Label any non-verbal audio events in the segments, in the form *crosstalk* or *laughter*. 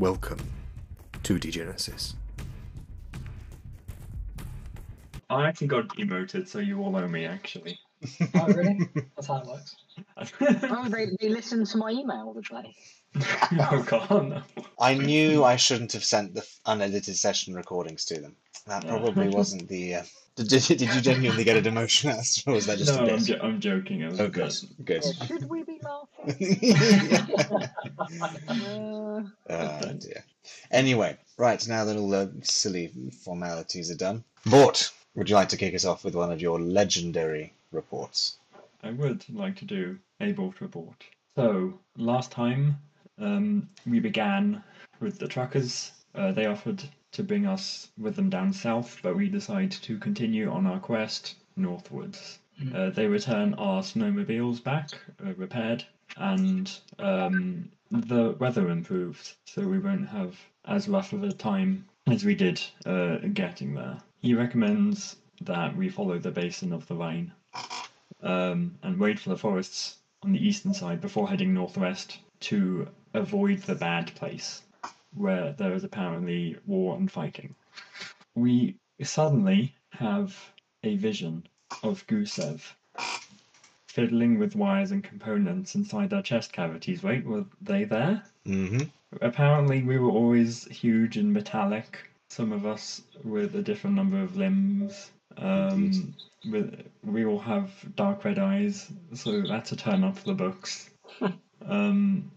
Welcome to Degenesis. I actually got demoted, so you all owe me actually. *laughs* Oh, really? That's how it works. *laughs* Oh, they, they listened to my email, did they? *laughs* oh god, no. I knew I shouldn't have sent the unedited session recordings to them. That Yeah. probably wasn't the. Uh, did, did, did you genuinely get a demotion, out, or was that just no, a I'm, bit? jo- I'm joking. It was Oh, good, good. Should we be laughing? *laughs* oh dear. Anyway, right now that all the silly formalities are done, Bort, would you like to kick us off with one of your legendary reports? I would like to do a boat report. So, last time um, we began with the truckers. Uh, they offered to bring us with them down south, but we decided to continue on our quest northwards. Mhm. Uh, they return our snowmobiles back, uh, repaired, and um, the weather improved, so we won't have as rough of a time as we did uh, getting there. He recommends that we follow the basin of the Rhine um, and wait for the forests on the eastern side before heading northwest to avoid the bad place where there is apparently war and fighting. We suddenly have a vision of Gusev fiddling with wires and components inside our chest cavities. Wait, were they there? Mm-hmm. Apparently, we were always huge and metallic. Some of us with a different number of limbs. Um, with we all have dark red eyes, so that's a turn up for the books. um,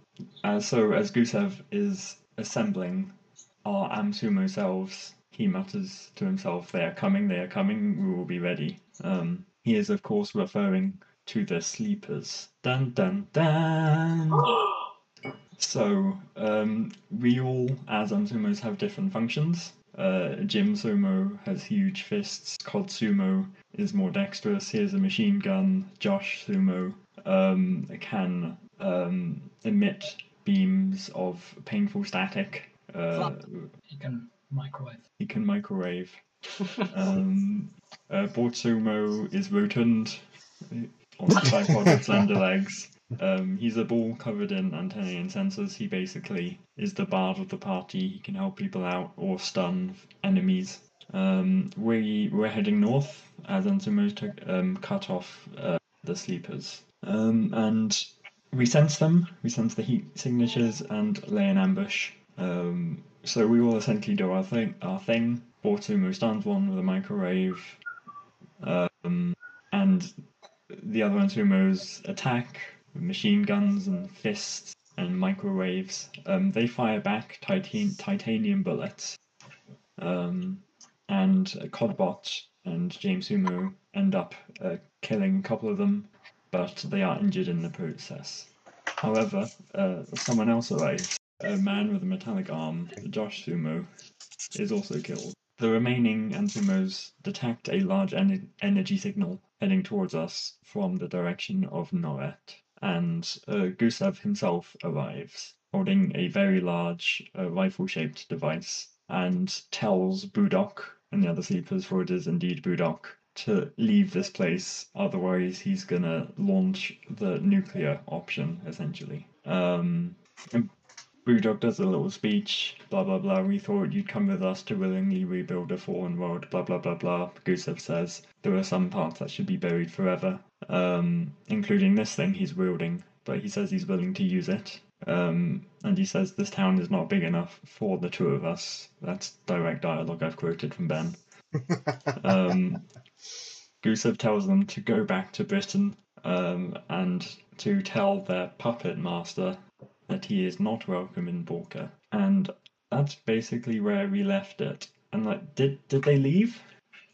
uh, so as Gusev is assembling our Amsumo selves, he mutters to himself, "They are coming! They are coming! We will be ready." Um, he is, of course, referring to the sleepers. Dun dun dun. *gasps* So, um, we all, as Amsumos, have different functions. Uh, Jim Sumo has huge fists. Cod Sumo is more dexterous. He has a machine gun. Josh Sumo um, can um, emit beams of painful static. Uh, Flap. you can microwave. he can microwave. *laughs* Um, uh, Bort Sumo is rotund on tripod with slender legs. Um, he's a ball covered in antennae and sensors. He basically is the bard of the party. He can help people out or stun enemies. Um, we we're heading north as Ansumo to um, cut off uh, the sleepers. Um, and we sense them. We sense the heat signatures and lay an ambush. Um, so we will essentially do our thing. Our thing. Stuns one with a microwave, um, and the other Ansumos attack with machine guns and fists and microwaves. Um, they fire back titan- titanium bullets, um, and Codbot and James Sumo end up uh, killing a couple of them, but they are injured in the process. However, uh, someone else arrives. A man with a metallic arm, Josh Sumo, is also killed. The remaining Ansumos detect a large ener- energy signal heading towards us from the direction of Noret, and uh, Gusev himself arrives, holding a very large uh, rifle-shaped device, and tells Budok and the other sleepers, for it is indeed Budok, to leave this place, otherwise he's gonna launch the nuclear option, essentially. Um, Budok does a little speech, blah blah blah. We thought you'd come with us to willingly rebuild a fallen world, blah blah blah blah. Gusev says there are some parts that should be buried forever, um, including this thing he's wielding, but he says he's willing to use it. Um, and he says this town is not big enough for the two of us. That's direct dialogue I've quoted from Ben. *laughs* Um, Gusev tells them to go back to Britain um, and to tell their puppet master that he is not welcome in Borca. And that's basically where we left it. And like, did did they leave?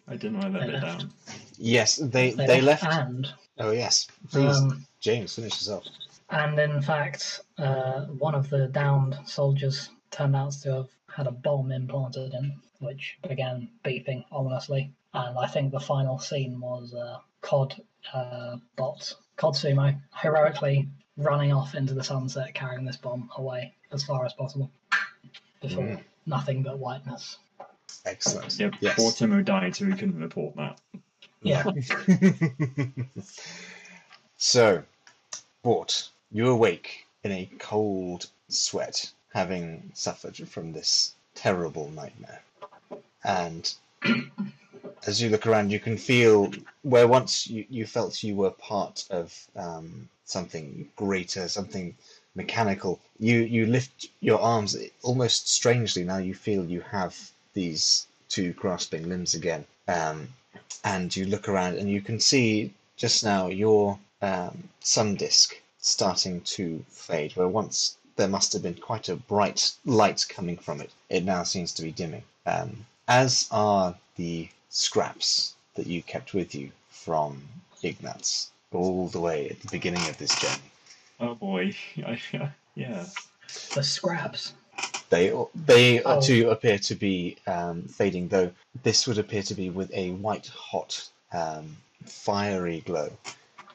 I didn't write that They bit left. down. Yes, they they, left. And Oh yes, please, um, James, finish this off. and in fact, uh, one of the downed soldiers turned out to have had a bomb implanted in, which began beeping ominously. And I think the final scene was uh, Cod uh, bot Cod Sumo heroically running off into the sunset, carrying this bomb away as far as possible before Mm. nothing but whiteness. Excellent. Yep, Yes. Fortimo died, so we couldn't report that. Yeah. *laughs* *laughs* so, Bort, you awake in a cold sweat having suffered from this terrible nightmare. And as you look around, you can feel where once you, you felt you were part of um, something greater, something mechanical. You you lift your arms almost strangely. Now you feel you have these two grasping limbs again, um, and you look around and you can see just now your um, sun disk starting to fade. Where once there must have been quite a bright light coming from it, it now seems to be dimming. Um, as are the scraps that you kept with you from Ignatz all the way at the beginning of this journey. Oh boy. *laughs* yeah. The scraps. They they Oh. too appear to be um, fading, though this would appear to be with a white hot, um, fiery glow.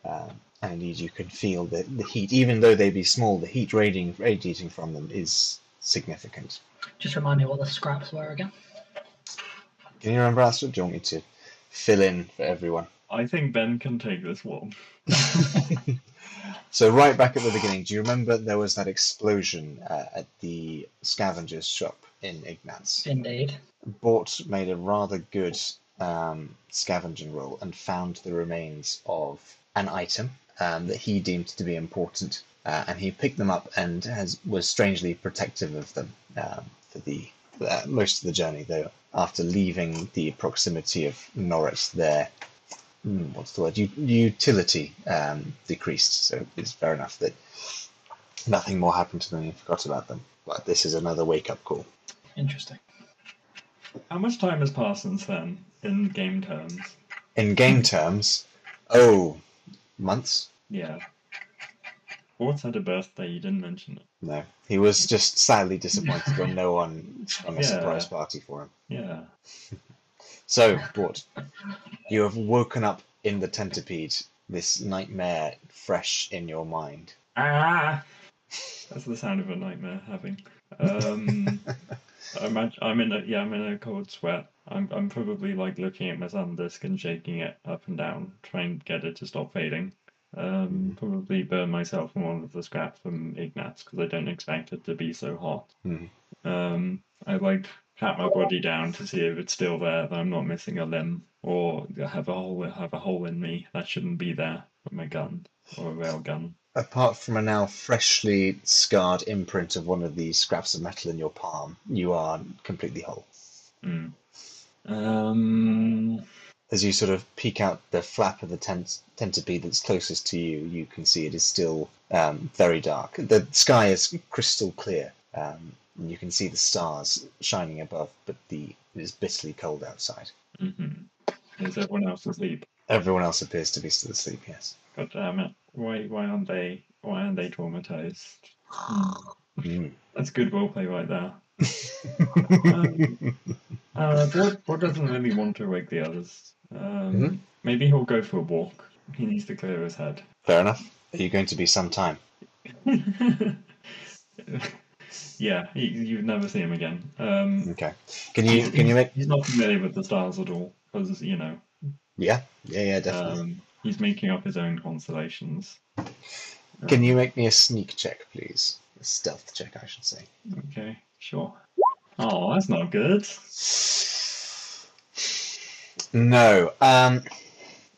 Um, and indeed, you can feel the, the heat, even though they be small, the heat radiating, radiating from them is significant. Just remind me what the scraps were again. Can you remember, Astrid? Do you want me to fill in for everyone? I think Ben can take this one. *laughs* *laughs* So right back at the beginning, do you remember there was that explosion uh, at the scavenger's shop in Ignatz? Indeed. Bort made a rather good um, scavenging roll and found the remains of an item um, that he deemed to be important, uh, and he picked them up and has was strangely protective of them um, for the uh, most of the journey. Though after leaving the proximity of Norwich, their hmm, what's the word U- utility um, decreased. So it's fair enough that nothing more happened to them. He forgot about them. But this is another wake up call. Interesting. How much time has passed since then, in game terms? In game terms, oh, months? Yeah. What's had a birthday? You didn't mention it. No, he was just sadly disappointed when no one *laughs* sprung a Yeah. surprise party for him. Yeah. *laughs* So, Bort, you have woken up in the centipede, this nightmare fresh in your mind. Ah! That's the sound of a nightmare having. Um, *laughs* I'm, I'm in a yeah, I'm in a cold sweat. I'm I'm probably like looking at my sun disk and shaking it up and down, trying to get it to stop fading. Um, probably burn myself on one of the scraps from Ignatz because I don't expect it to be so hot. Mhm. Um, I like pat my body down to see if it's still there, that I'm not missing a limb, or have a hole have a hole in me that shouldn't be there with my gun or a rail gun. Apart from a now freshly scarred imprint of one of these scraps of metal in your palm, you are completely whole. Mm. Um, As you sort of peek out the flap of the tent, centipede that's closest to you, you can see it is still um, very dark. The sky is crystal clear. Um, and you can see the stars shining above, but the it is bitterly cold outside. hmm Is everyone else asleep? Everyone else appears to be still asleep. Yes. God damn it! Why why aren't they why aren't they traumatized? Mm. That's good roleplay right there. *laughs* Um, uh, Bort, Bort doesn't really want to wake the others. Um, Mhm. Maybe he'll go for a walk. He needs to clear his head. Fair enough. Are you going to be some time? *laughs* yeah, he, you'd never see him again. Um, Okay. Can you can you make? He's not familiar with the stars at all because you know Yeah. Yeah. Yeah. Definitely. um, he's making up his own constellations. Can you make me a sneak check, please? A stealth check, I should say. Okay, sure. Oh, that's not good. No. Um,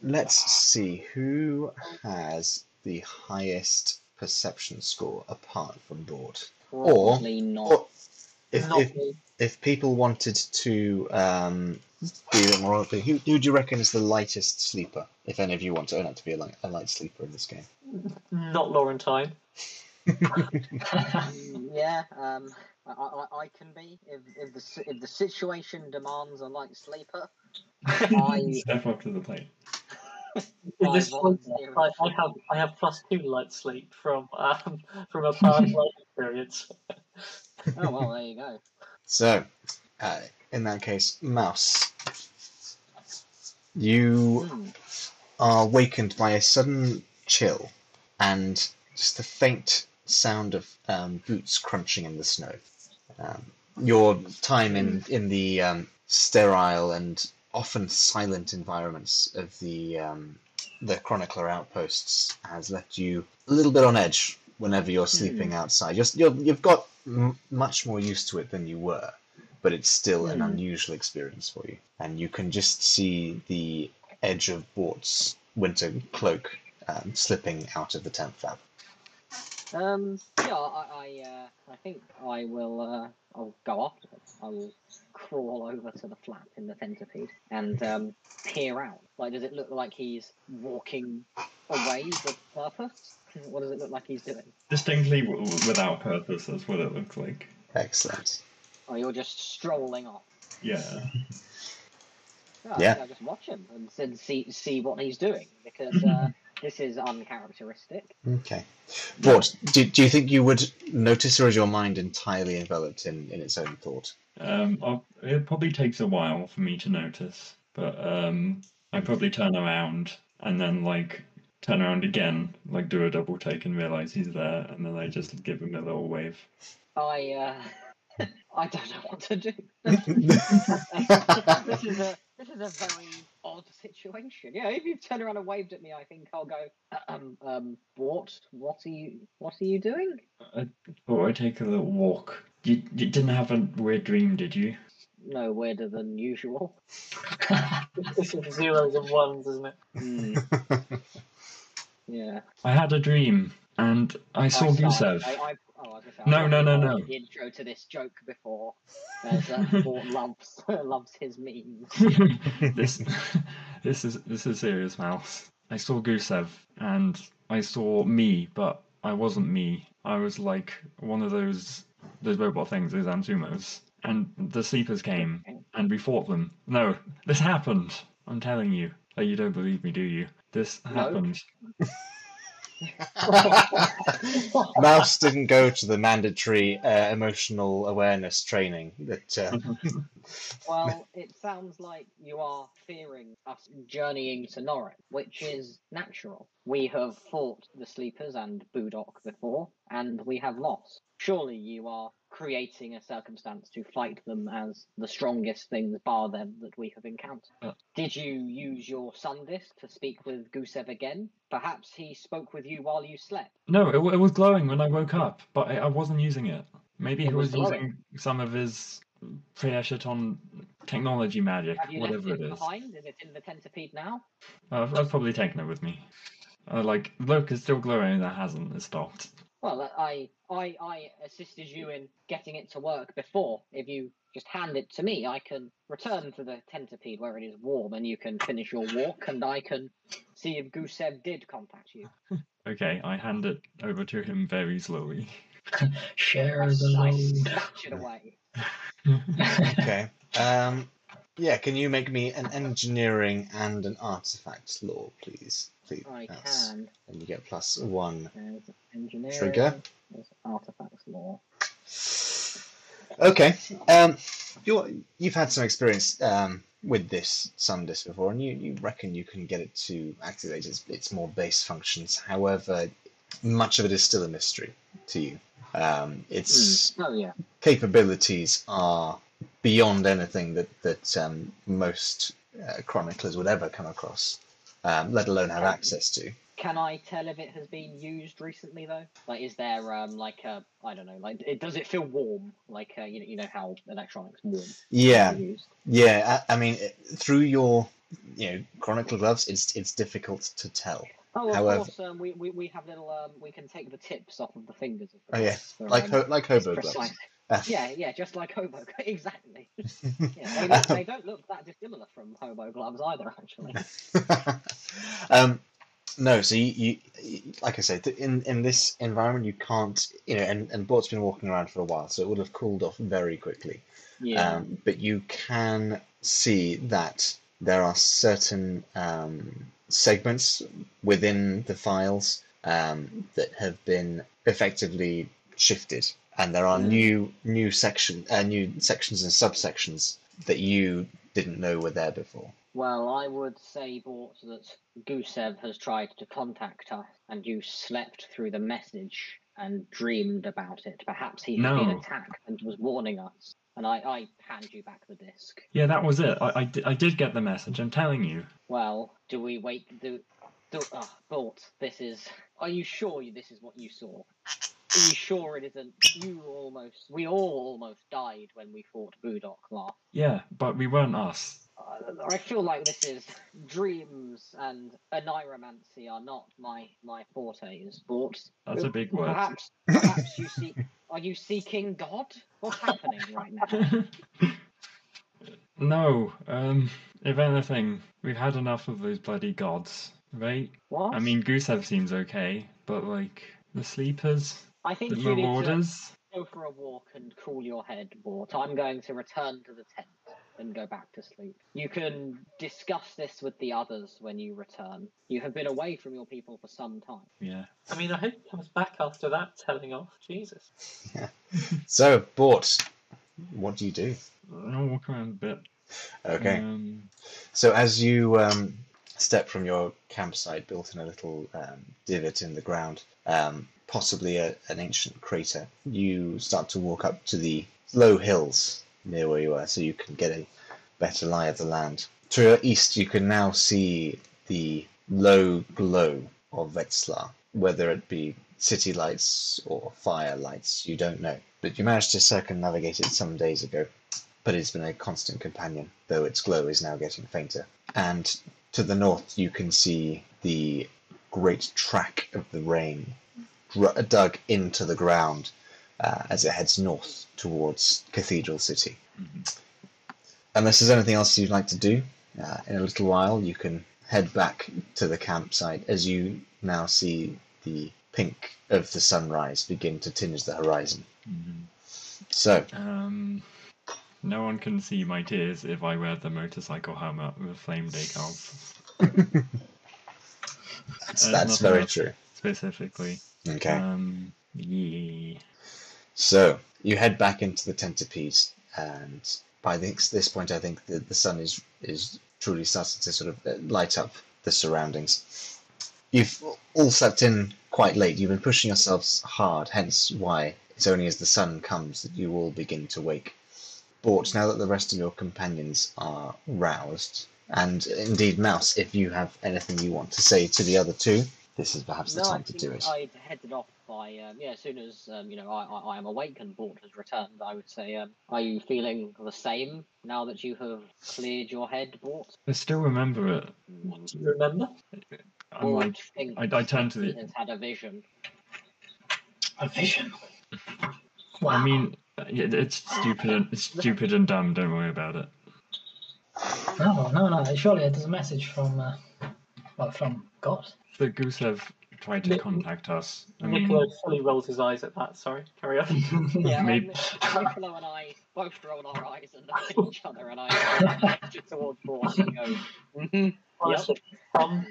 let's see who has the highest perception score apart from Bort. Or- Probably not. Or if, not if me. if people wanted to um, be a bit more open, who, who do you reckon is the lightest sleeper? If any of you want to own up to be a light, a light sleeper in this game. Not Laurentine. Mm, *laughs* *laughs* yeah, um, I, I, I can be if if the if the situation demands a light sleeper. I *laughs* Step up to the plate. In I this volunteer I, I have I have plus two light sleep from um, from a past life *laughs* experience. oh well, there you go. So, uh, in that case, Mouse, you Hmm. are wakened by a sudden chill and just the faint sound of um, boots crunching in the snow. Um, your time in in the um, sterile and often silent environments of the um, the chronicler outposts has left you a little bit on edge whenever you're sleeping outside. You're, you're, you've got m- much more used to it than you were, but it's still an Hmm. unusual experience for you. And you can just see the edge of Bort's winter cloak um, slipping out of the tent flap. Um, yeah, I, I, uh, I think I will. Uh, I'll go after him. I will crawl over to the flap in the centipede and um, peer out. Like, does it look like he's walking away with purpose? What does it look like he's doing? Distinctly w- w- without purpose, that's what it looks like. Excellent. Or you're just strolling off? Yeah. *laughs* Yeah, I Yeah. think I'll just watch him and, and see see what he's doing because uh, this is uncharacteristic. Okay. Bort, do, do you think you would notice, or is your mind entirely enveloped in, in its own thought? Um, I'll, it probably takes a while for me to notice, but um, I probably turn around and then like turn around again, like do a double take and realize he's there, and then I just give him a little wave. I uh, *laughs* I don't know what to do. *laughs* *laughs* this is a this is a very odd situation. Yeah, if you turn around and waved at me, I think I'll go. Um, um, what? What are you? What are you doing? Or I take a little walk. You, you didn't have a weird dream, did you? No weirder than usual. *laughs* *laughs* This is zeros and ones, isn't it? Hmm, *laughs* yeah. I had a dream, and I saw I Gusev. I, I, oh, I was gonna say, No, no, no, no. the Intro to this joke before. As uh, *laughs* loves *laughs* loves his memes. *laughs* this this is this is serious mouse. I saw Gusev and I saw me, but I wasn't me. I was like one of those those robot things, those Ansumos. And the sleepers came and we fought them. No, this happened. I'm telling you. Oh, you don't believe me, do you? This No. happened. *laughs* Mouse didn't go to the mandatory uh, emotional awareness training that. Uh, *laughs* Well, it sounds like you are fearing us journeying to Norwich, which is natural. We have fought the Sleepers and Budok before, and we have lost. Surely you are creating a circumstance to fight them as the strongest things bar them that we have encountered. Uh. Did you use your sun disk to speak with Gusev again? Perhaps he spoke with you while you slept. No, it, it was glowing when I woke up, but I, I wasn't using it. Maybe It he was was, using some of his Pre-Eschaton technology magic, whatever it it is. behind? Is it in the centipede now? Uh, I've, I've probably taken it with me. Uh, like, look, it's still glowing. That hasn't. It stopped. Well, I, I, I assisted you in getting it to work before. If you just hand it to me, I can return to the centipede where it is warm, and you can finish your walk, and I can see if Gusev did contact you. *laughs* Okay, I hand it over to him very slowly. *laughs* Share I, the I load. snatch it away. *laughs* okay. Um, yeah, can you make me an engineering and an artifact law, please? I That's- can. And you get plus one. Trigger. There's artifacts law. Okay. Um, you're, you've had some experience um, with this sun disk before, and you, you reckon you can get it to activate its, its more base functions. However, much of it is still a mystery to you. Um, its Oh yeah. capabilities are beyond anything that that um, most uh, chroniclers would ever come across, um, let alone have access to. Can I tell if it has been used recently though? Like, is there um like a I don't know like it, does it feel warm? Like uh, you know you know how electronics warm. Yeah, used? yeah. I, I mean, it- through your you know chronicle gloves, it's it's difficult to tell. Oh, of However- course. Um, we, we we have little um we can take the tips off of the fingers. Of Oh, yeah, for, Like um, ho- like hobo gloves. Yeah, *laughs* yeah, just like hobo. *laughs* exactly. Yeah, they, look, they *laughs* don't look that dissimilar from hobo gloves either, actually. um, no, so you, you, you- like I said, in in this environment, you can't, you know, and and Bort's been walking around for a while, so it would have cooled off very quickly. Yeah. Um, but you can see that there are certain um, segments within the files um, that have been effectively shifted, and there are new new section uh, new sections and subsections that you didn't know were there before. Well, I would say, Bort, that Gusev has tried to contact us, and you slept through the message and dreamed about it. Perhaps he has been No. attacked and was warning us. And I, I hand you back the disc. Yeah, that was it. I, I, di- I did get the message. I'm telling you. Well, do we wait? Do, do ah, Bort, this is Are you sure you- this is what you saw? Are you sure it isn't? You almost. We all almost died when we fought Budok last. Yeah, but we weren't us. Uh, I feel like this is dreams and oneiromancy are not my my fortes. But That's a big word. perhaps perhaps you seek. *laughs* Are you seeking God? What's happening right now? *laughs* no, um, if anything, we've had enough of those bloody gods, right? What? I mean, Gusev seems okay, but like the sleepers, I think the you need to go for a walk and cool your head, Bort. I'm going to return to the tent and go back to sleep. You can discuss this with the others when you return. You have been away from your people for some time. Yeah. I mean, I hope he comes back after that telling off. Jesus. Yeah. *laughs* So, Bort, what do you do? I'll walk around a bit. Okay. Um, So as you um, step from your campsite, built in a little um, divot in the ground, um, possibly a, an ancient crater, you start to walk up to the low hills near where you are, so you can get a better lie of the land. To your east, you can now see the low glow of Wetzlar, whether it be city lights or fire lights, you don't know. But you managed to circumnavigate it some days ago but it's been a constant companion, though its glow is now getting fainter. And to the north, you can see the great track of the Rhine dug into the ground uh, as it heads north towards Cathedral City. Unless there's anything else you'd like to do, uh, in a little while you can head back to the campsite as you now see the pink of the sunrise begin to tinge the horizon. mhm. So, Um, no one can see my tears if I wear the motorcycle helmet with flame decals. *laughs* that's, that's very else true. Specifically. Okay. Um, yeah. So you head back into the Centipede, and by this, this point, I think the, the sun is is truly starting to sort of uh, light up the surroundings. You've all slept in quite late. You've been pushing yourselves hard, hence why it's only as the sun comes that you all begin to wake. But now that the rest of your companions are roused, and indeed, Mouse, if you have anything you want to say to the other two, this is perhaps the no, time to do think it. I'd headed off by um, yeah. As soon as um, you know I, I, I am awake and Bort has returned, I would say, um, are you feeling the same now that you have cleared your head, Bort? I still remember it. Mm, Do you remember? I'm Bort like, thinks I, I turned to he the. has had a vision. A vision. Wow. I mean, yeah, it's stupid and it's stupid and dumb. Don't worry about it. no, no, no. Surely it is a message from, uh, well, from God. The goose have tried to Nick- contact us. I mean, Nicola fully rolls his eyes at that. Sorry, carry on. *laughs* Yeah, Maybe- um, Niccolo and I both roll our eyes and look at each other, and I gesture towards Bort and go, mm-hmm. Honestly, some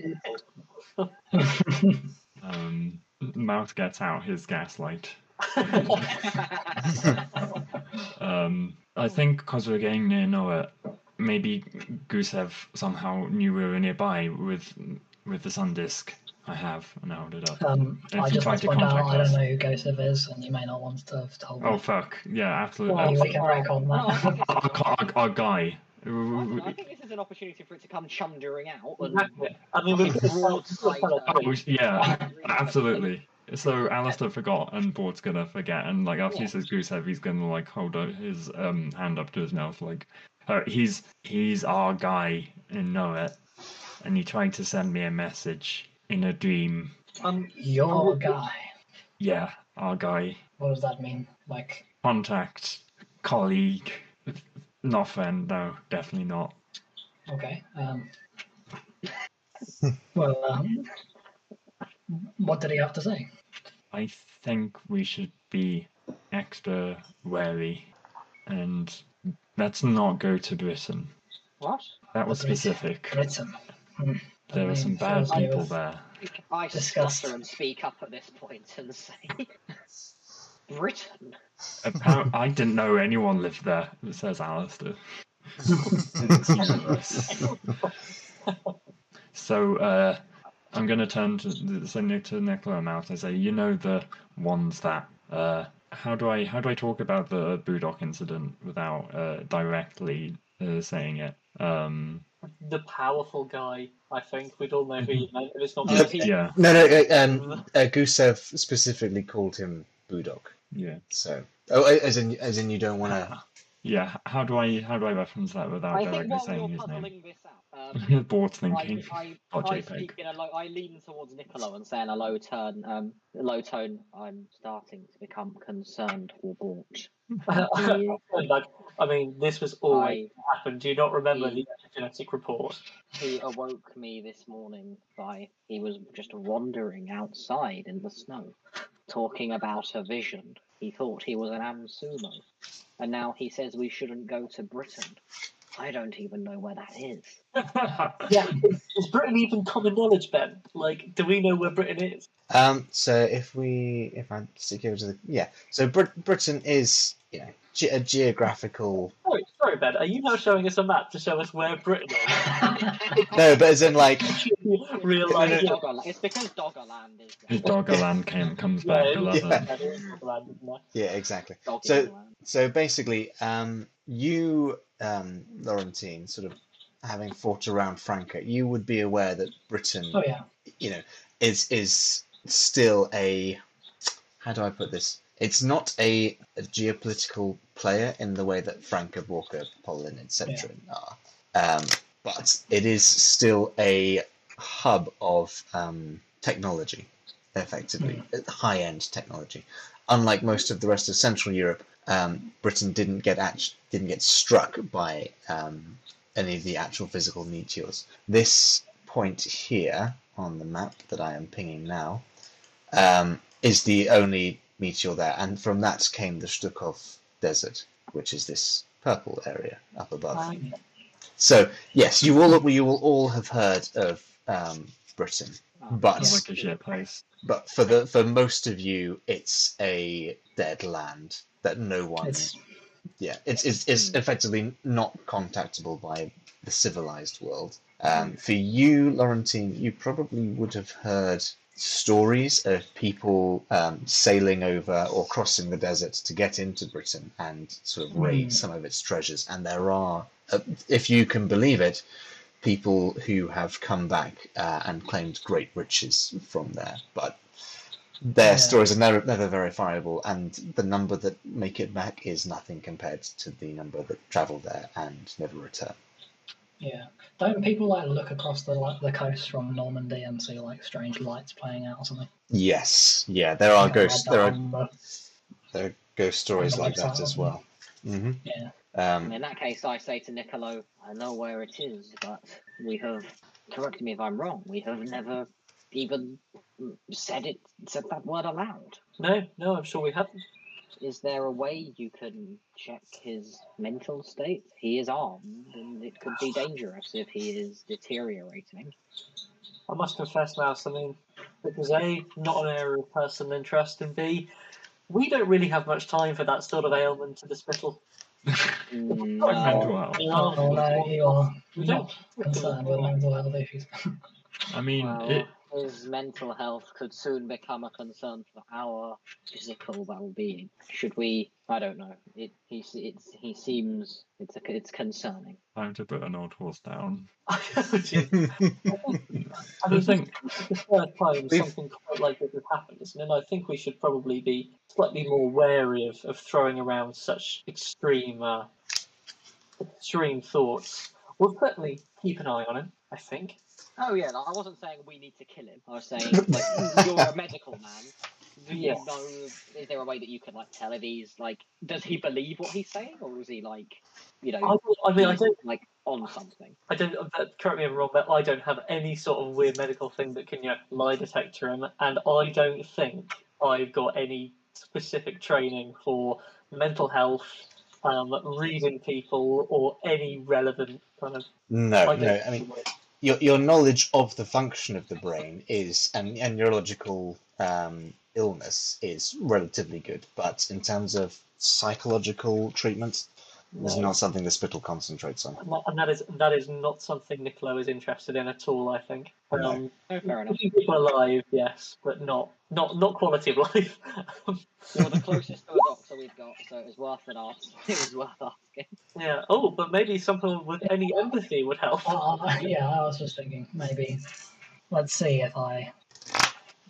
people. *laughs* um, Mouth gets out his gaslight. *laughs* Um, I think because we're getting near Noah, maybe Gusev somehow knew we were nearby with with the sun disk I have, and I hold it up. Um, If I just tried want to to point out contact I don't know who Gusev is, and you may not want to have told me. Oh fuck! Yeah, absolutely. Well, That's we can wreck on No, I think that. our, our, our guy. I know, I think this is an opportunity for it to come chundering out. And I mean, we've got to Broadside tell her. Oh, yeah, *laughs* absolutely. So Alistair forgot, and Bort's gonna forget, and like after Yeah. he says Gusev, he's gonna like hold out his um hand up to his mouth, like he's he's our guy and know it, and he tried to send me a message in a dream. Um, Your guy. Yeah, our guy, What does that mean? Like, contact, colleague, not friend. No, definitely not. okay. Um, well, um, what did he have to say? I think we should be extra wary, and let's not go to Britain. What? That was Britain. specific. Britain. Hmm. There I are some bad fills me people there. I Disgust. stutter and speak up at this point and say, Britain. Appar- I didn't know anyone lived there, says Alistair. In this universe. so uh, I'm going to turn to the- so to Nicola Mouth and say, you know the ones that. Uh, how do I how do I talk about the Budok incident without uh, directly uh, saying it? Um, the powerful guy. I think we'd all know who you meant. It's not Yeah, Budok. Yeah, No, no. Uh, um, uh, Gusev specifically called him Budok. yeah, So, oh, as in, as in, you don't want to. *laughs* yeah. How do I how do I reference that without I think directly while saying you're his name? puzzling this out, um, *laughs* Board I, thinking. I, Oh, I JPEG. speak in a low, I lean towards Niccolo and say in a low turn, um, low tone. I'm starting to become concerned for Bort. *laughs* *laughs* like, I mean, this was always I, happened. Do you not remember Mm. the genetic report? he awoke me this morning by he was just wandering outside in the snow, talking about a vision. He thought he was an Amsumo, and now he says we shouldn't go to Britain. I don't even know where that is. *laughs* Yeah, is Britain even common knowledge, Ben? Like, do we know where Britain is? Um, so if we, if I stick over to the, yeah. So Brit- Britain is, you know, ge- a geographical. Sorry, sorry, Ben. Are you now showing us a map to show us where Britain is? *laughs* No, but as in like, *laughs* Real life. no, yeah. Doggerland. It's because Doggerland is His Doggerland came comes Yeah, back. it I is love Yeah. it. Doggerland, it is Doggerland, isn't it? yeah, exactly. Doggerland. So- So basically, um, you, um, Laurentine, sort of having fought around Franka, you would be aware that Britain, oh yeah. you know, is is still a. How do I put this? It's not a, a geopolitical player in the way that Franka, Walker, Poland, etc. are, um, but it is still a hub of um, technology, effectively, high end technology. Unlike most of the rest of Central Europe, um, Britain didn't get act- didn't get struck by um, any of the actual physical meteors. This point here on the map that I am pinging now um, is the only meteor there, and from that came the Stukov Desert, which is this purple area up above. Um, So yes, you will you will all have heard of um, Britain, but It's like a shit place. but for the for most of you, it's a dead land that no one. It's Yeah, it's it's, it's effectively not contactable by the civilized world. Um, for you, Laurentine, you probably would have heard stories of people um, sailing over or crossing the desert to get into Britain and sort of raid Hmm. some of its treasures. And there are, uh, if you can believe it, people who have come back uh, and claimed great riches from there. But their Yeah. stories are never, never verifiable, and the number that make it back is nothing compared to the number that travel there and never return. yeah. Don't people like look across the like the coast from Normandy and see like strange lights playing out or something? Yes, yeah, there are Like, ghosts. There are there are ghost stories like that as isn't well. hmm Yeah. Um, in that case, I say to Niccolo, I know where it is, but we have, correct me if I'm wrong, we have never even said it, said that word aloud. no, no, I'm sure we haven't. Is there a way you can check his mental state? He is armed, and it could be dangerous if he is deteriorating. I must confess, Mouse, I mean, because A, not an area of personal interest, and B, we don't really have much time for that sort of ailment to the Spital. Like no. mental health. You no, you are we not don't. concerned with mental health issues. I mean, Well, it, his mental health could soon become a concern for our physical well-being. Should we? I don't know. It he it's he seems it's a, it's concerning. time to put an old horse down. *laughs* *laughs* I mean, The thing, this is the third time We've- something quite like this has happened, isn't it? And I think we should probably be slightly more wary of, of throwing around such extreme, uh, extreme thoughts. We'll certainly keep an eye on him. I think. Oh yeah, no, I wasn't saying we need to kill him. I was saying like *laughs* you're a medical man. Do you Yes. know? Is there a way that you can like tell if he's like? Does he believe what he's saying, or is he like, you know, I, I mean, I he's, don't. like on something? I don't. uh, Correct me if I'm wrong, but I don't have any sort of weird medical thing that can you know, lie detector him, and I don't think I've got any specific training for mental health, um, reading people, or any relevant kind of. no, I no. don't- I mean, your your knowledge of the function of the brain is and, and neurological um, illness is relatively good, but in terms of psychological treatment, is not something the Spital concentrates on. And that is that is not something Nicola is interested in at all. I think. No. Um, Oh, fair enough. keeping people alive, yes, but not not not quality of life. *laughs* You're the closest to a doctor answer we've got, so it was worth an ask. *laughs* It was worth asking. Yeah. Oh, but maybe someone with any empathy would help. Uh, yeah, I was just thinking maybe. Let's see if I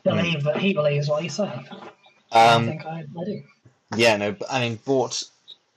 believe that he believes what he's saying. I Um, think I, I do. yeah, no, but I mean, Bort.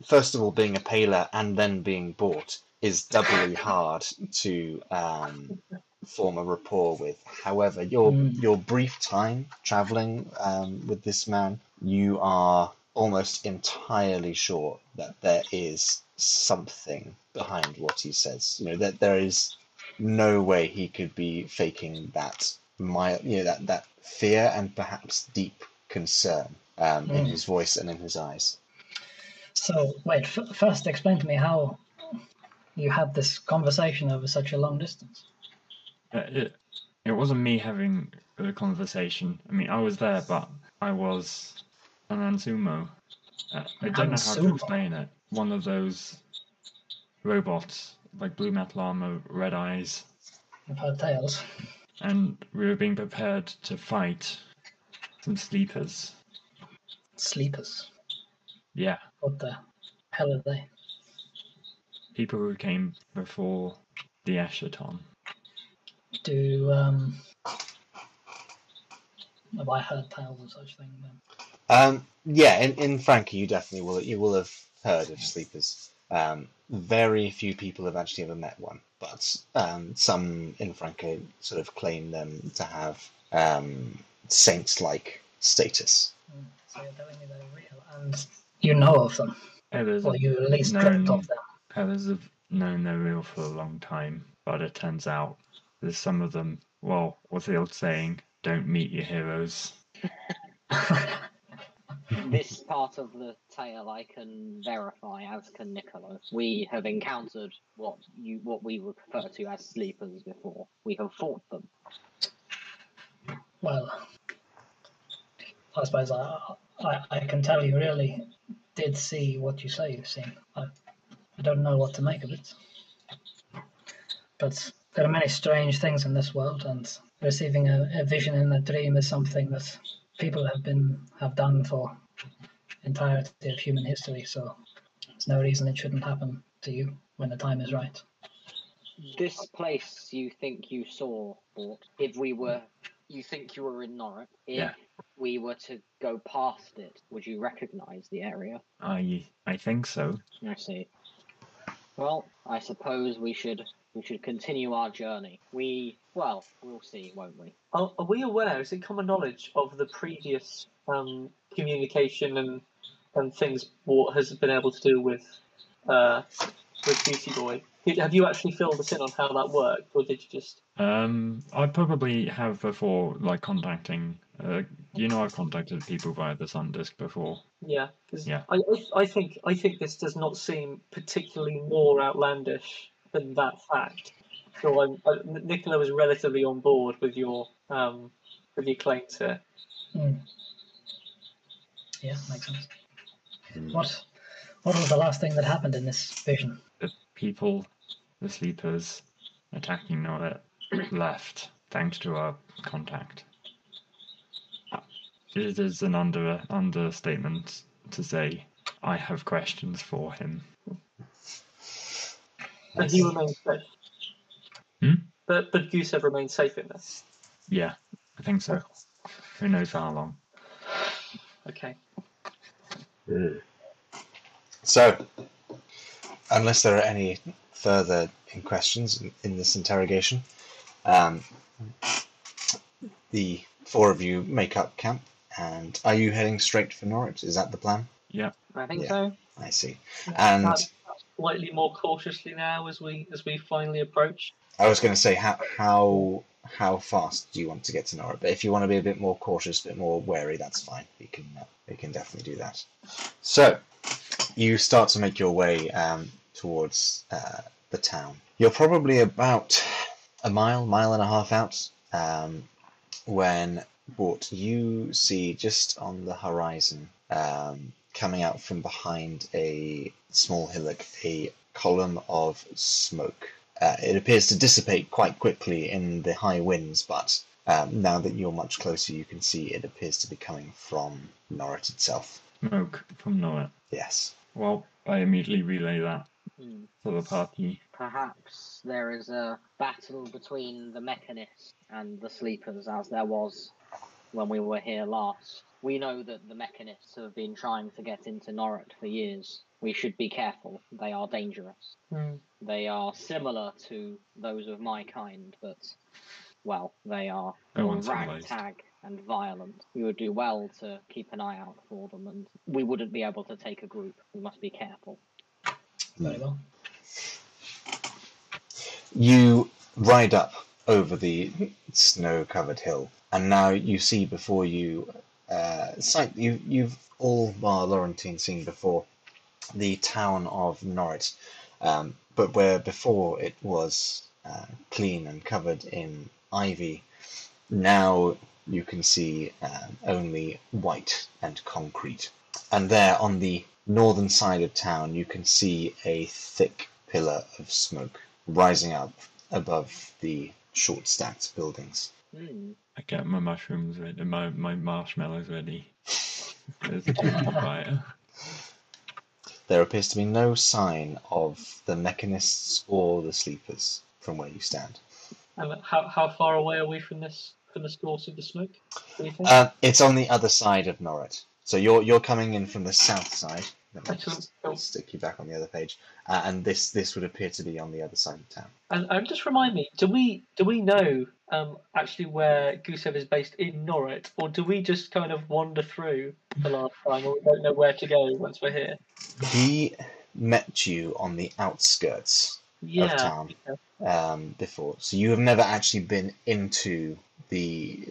First of all, being a paler and then being Bort is doubly *laughs* hard to um, form a rapport with. However, your Mm. your brief time traveling um, with this man, you are almost entirely sure that there is something behind what he says. You know that there is no way he could be faking that mild, you know, that that fear and perhaps deep concern um, in Mm. his voice and in his eyes. So, wait, f- first explain to me how you had this conversation over such a long distance. Uh, it, it wasn't me having the conversation. I mean, I was there, but I was an Ansumo. Uh, I don't know how to explain it. One of those robots, like blue metal armor, red eyes, I've heard tales. and we were being prepared to fight some sleepers. Sleepers. Yeah, What the hell are they? people who came before the Eschaton. Do, um. Have I heard tales of such things then? Um, yeah, in, in Frankie, you definitely will. You will have heard of sleepers. Um, very few people have actually ever met one, but um, some in Franco sort of claim them to have um, saints-like status. Hmm, So you're telling me they're real, and you know of them, Others or you at least No, dreamt of them. others have known they're real for a long time, but it turns out there's some of them. Well, what's the old saying? Don't meet your heroes. *laughs* *laughs* this part of the tale I can verify, as can Niccolo. We have encountered what you what we would refer to as sleepers before. We have fought them. well, I suppose I, I, I can tell you really did see what you say you've seen. I, I don't know what to make of it. But there are many strange things in this world, and receiving a, a vision in a dream is something that people have been have done for entirety of human history. So there's no reason it shouldn't happen to you when the time is right. This place you think you saw, Bort, if we were, you think you were in Norwich. If Yeah. we were to go past it, would you recognise the area? I I think so. I see. Well, I suppose we should we should continue our journey. We well, we'll see, won't we? Are, are we aware? Is it common knowledge of the previous um, communication and and things Wart has been able to do with uh, with Beauty Boy? Did, have you actually filled us in on how that worked, or did you just? Um, I probably have before, like contacting. Uh, you know, I've contacted people via the Sun Disk before. Yeah, 'cause Yeah. I, I I think I think this does not seem particularly more outlandish than that fact. So I'm, I, Nicola was relatively on board with your um with your claims here. Hmm. Yeah, makes sense. What what was the last thing that happened in this vision? The people, the sleepers, attacking Norwich *clears throat* left thanks to our contact. Uh, It is an under understatement to say I have questions for him. But he remains safe. Hmm? But but Gusev remains safe in this. Yeah, I think so. Who knows for how long? Okay. So, unless there are any further in questions in, in this interrogation, um, the four of you make up camp. And are you heading straight for Norwich? Is that the plan? Yeah, I think Yeah. so. I see. And Perhaps slightly more cautiously now as we as we finally approach. I was going to say how how how fast do you want to get to Norwich? But if you want to be a bit more cautious, a bit more wary, that's fine. We can uh, we can definitely do that. So you start to make your way um, towards uh, the town. You're probably about a mile, mile and a half out um, when what you see just on the horizon, um, coming out from behind a small hillock, a column of smoke. Uh, it appears to dissipate quite quickly in the high winds, but um, now that you're much closer, you can see it appears to be coming from Norrit itself. smoke from Norret. Yes. Well, I immediately relay that Hmm. to the party. Perhaps there is a battle between the mechanists and the sleepers, as there was when we were here last. We know that the mechanists have been trying to get into Norret for years. We should be careful. They are dangerous. Hmm. They are similar to those of my kind, but, well, they are No more one's civilized. ragtag and violent. We would do well to keep an eye out for them, and we wouldn't be able to take a group. We must be careful. Very well. You ride up over the snow-covered hill, and now you see before you uh, you you've all bar Laurentine seen before the town of Norwich, um, but where before it was uh, clean and covered in ivy, now you can see um, only white and concrete. And there on the northern side of town, you can see a thick pillar of smoke rising up above the short stacked buildings. Hmm. I get my mushrooms ready, my, my marshmallows ready. There's a *laughs* too fire. There appears to be no sign of the mechanists or the sleepers from where you stand. And how, how far away are we from this from the source of the smoke? Do you think? Uh, it's on the other side of Norret. So you're you're coming in from the south side. Let me just Excellent. stick you back on the other page, uh, and this this would appear to be on the other side of town. And, and just remind me, do we do we know um, actually where Gusev is based in Norwich, or do we just kind of wander through the last time, or we don't know where to go once we're here? He met you on the outskirts of town um, before, so you have never actually been into the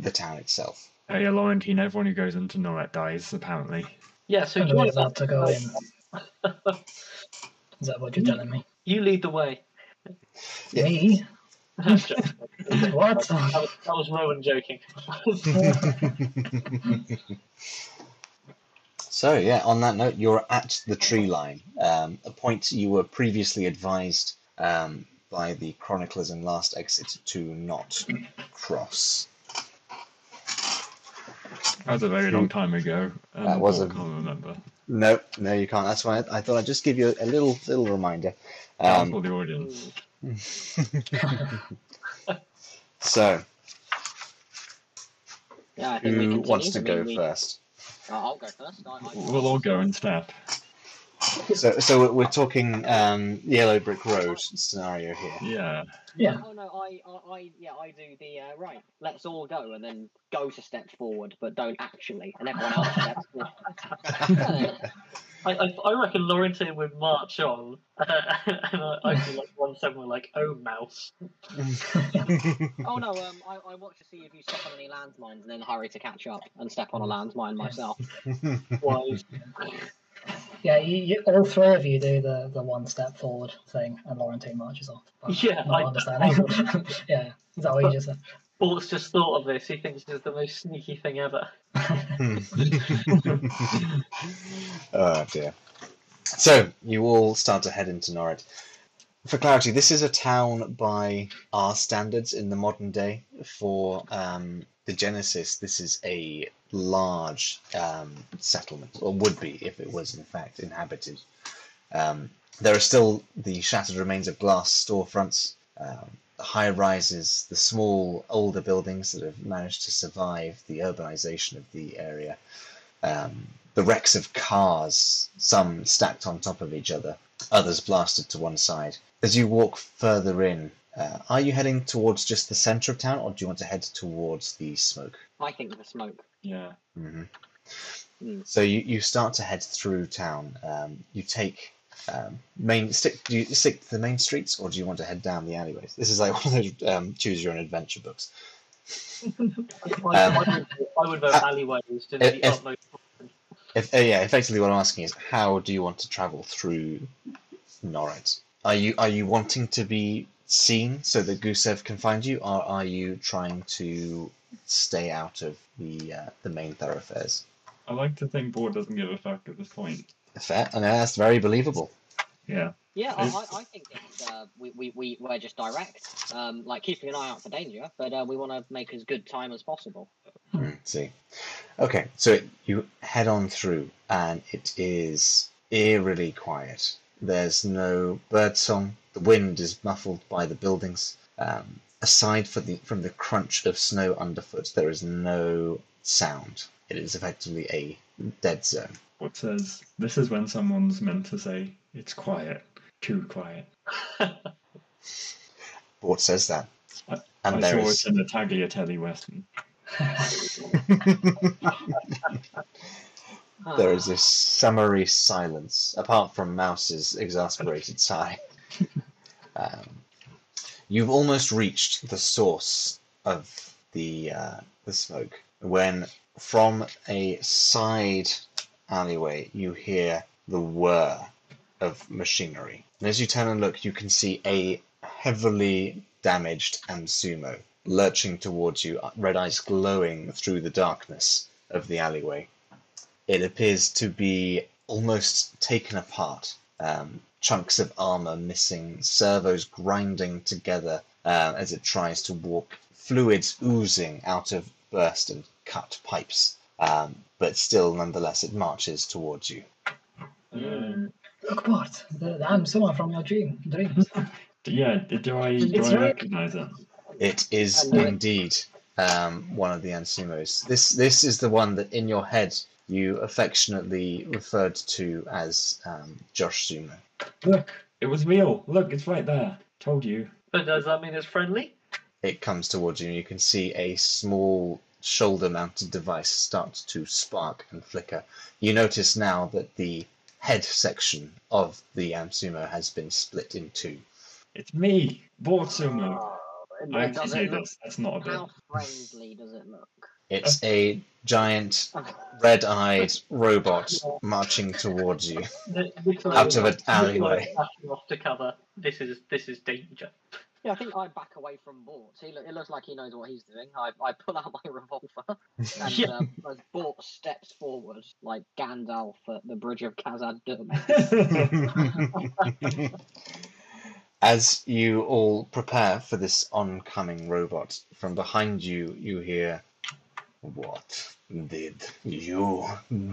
the town itself. Hey, Laurentine, everyone who goes into Norret dies, apparently. Yeah. So do you really want about to go in. Is that what you're telling me? You lead the way. Yeah. Me? *laughs* What? That was, that was Rowan joking. *laughs* So yeah, on that note, you're at the tree line, um, a point you were previously advised um, by the chroniclers in last exit to not cross. That was a very long time ago. And That was I a- can't remember. No, no, you can't. That's why I, I thought I'd just give you a little little reminder. Down Um, for the audience. *laughs* so, Yeah, I think who continue. wants to go we- first? Uh, I'll go first. I, I, We'll all go in step. So, so we're- we're talking um, Yellow Brick Road scenario here. Yeah. Yeah. Oh no, I, I, I, yeah, I do the uh, right. Let's all go, and then go to step forward, but don't actually, and everyone else steps forward. *laughs* *laughs* I, I, I reckon Laurentine would march on, *laughs* and I, I'd be like one we're like, oh mouse. *laughs* oh no, um, I, I watch to see if you step on any landmines, and then hurry to catch up and step on a landmine myself. Wise. *laughs* Yeah, you, you, all three of you do the, the one step forward thing, and Laurentine marches off. But Yeah, not I- understanding. yeah, is that what you just said? Bort's just thought of this. He thinks it's the most sneaky thing ever. *laughs* oh dear. So you all start to head into Norwich. For clarity, this is a town by our standards in the modern day. For um, Degenesis, this is a large um, settlement, or would be if it was in fact inhabited. Um, there are still the shattered remains of glass storefronts, um, the high rises, the small older buildings that have managed to survive the urbanization of the area um, the wrecks of cars, some stacked on top of each other, others blasted to one side. As you walk further in, uh, are you heading towards just the center of town, or do you want to head towards the smoke? I think the smoke. Yeah. hmm Mm. So you, you start to head through town. Um, you take um, main stick. Do you stick to the main streets, or do you want to head down the alleyways? This is like *laughs* one of those um, choose your own adventure books. I, I, I would, I would vote uh, alleyways to if- the if- If, uh, yeah, effectively, what I'm asking is, how do you want to travel through Norwich? Are you are you wanting to be seen so that Gusev can find you, or are you trying to stay out of the uh, the main thoroughfares? I like to think Bort doesn't give a fuck at this point. Fair, and that's very believable. Yeah. Yeah, I, I, I think it's, uh, we, we, we, we're just direct, um, like keeping an eye out for danger, but uh, we want to make as good time as possible. Hmm. see. Okay, so it, you head on through, and it is eerily quiet. There's no bird song. The wind is muffled by the buildings. Um, aside for the, from the crunch of snow underfoot, there is no sound. It is effectively a dead zone. What says this is when someone's meant to say it's quiet, too quiet. *laughs* What says that? I- And I there saw is it in the Tagliatelle Western. *laughs* there is this summary silence, apart from Mouse's exasperated *laughs* sigh. um, you've almost reached the source of the uh, the smoke when, from a side alleyway, you hear the whir of machinery. And as you turn and look, you can see a heavily damaged Amsumo lurching towards you, red eyes glowing through the darkness of the alleyway. It appears to be almost taken apart. Um, chunks of armor missing, servos grinding together uh, as it tries to walk, fluids oozing out of burst and cut pipes. Um, but still, nonetheless, it marches towards you. Um, Look, Bort, the, I'm someone from your dream dreams. yeah, do I do It's I right. recognize it? It is I knew it. indeed um, one of the Ansumos. This this is the one that in your head you affectionately referred to as um, Josh Sumo. Look, it was real. Look, it's right there. Told you. But does that mean it's friendly? It comes towards you, and you can see a small shoulder-mounted device start to spark and flicker. You notice now that the head section of the Amsumo has been split in two. It's me, Bortsumo. Oh, I it- actually say it look- this. That's not a bit. How friendly does it look? It's a giant, red-eyed robot marching towards you. Out of an alleyway. *laughs* off to cover. This is this is danger. Yeah, I think I back away from Bort. He look, it looks like he knows what he's doing. I, I pull out my *laughs* revolver, and Yeah. um, as Bort steps forward, like Gandalf at the bridge of Khazad Dûm. *laughs* *laughs* As you all prepare for this oncoming robot, from behind you, you hear, What did you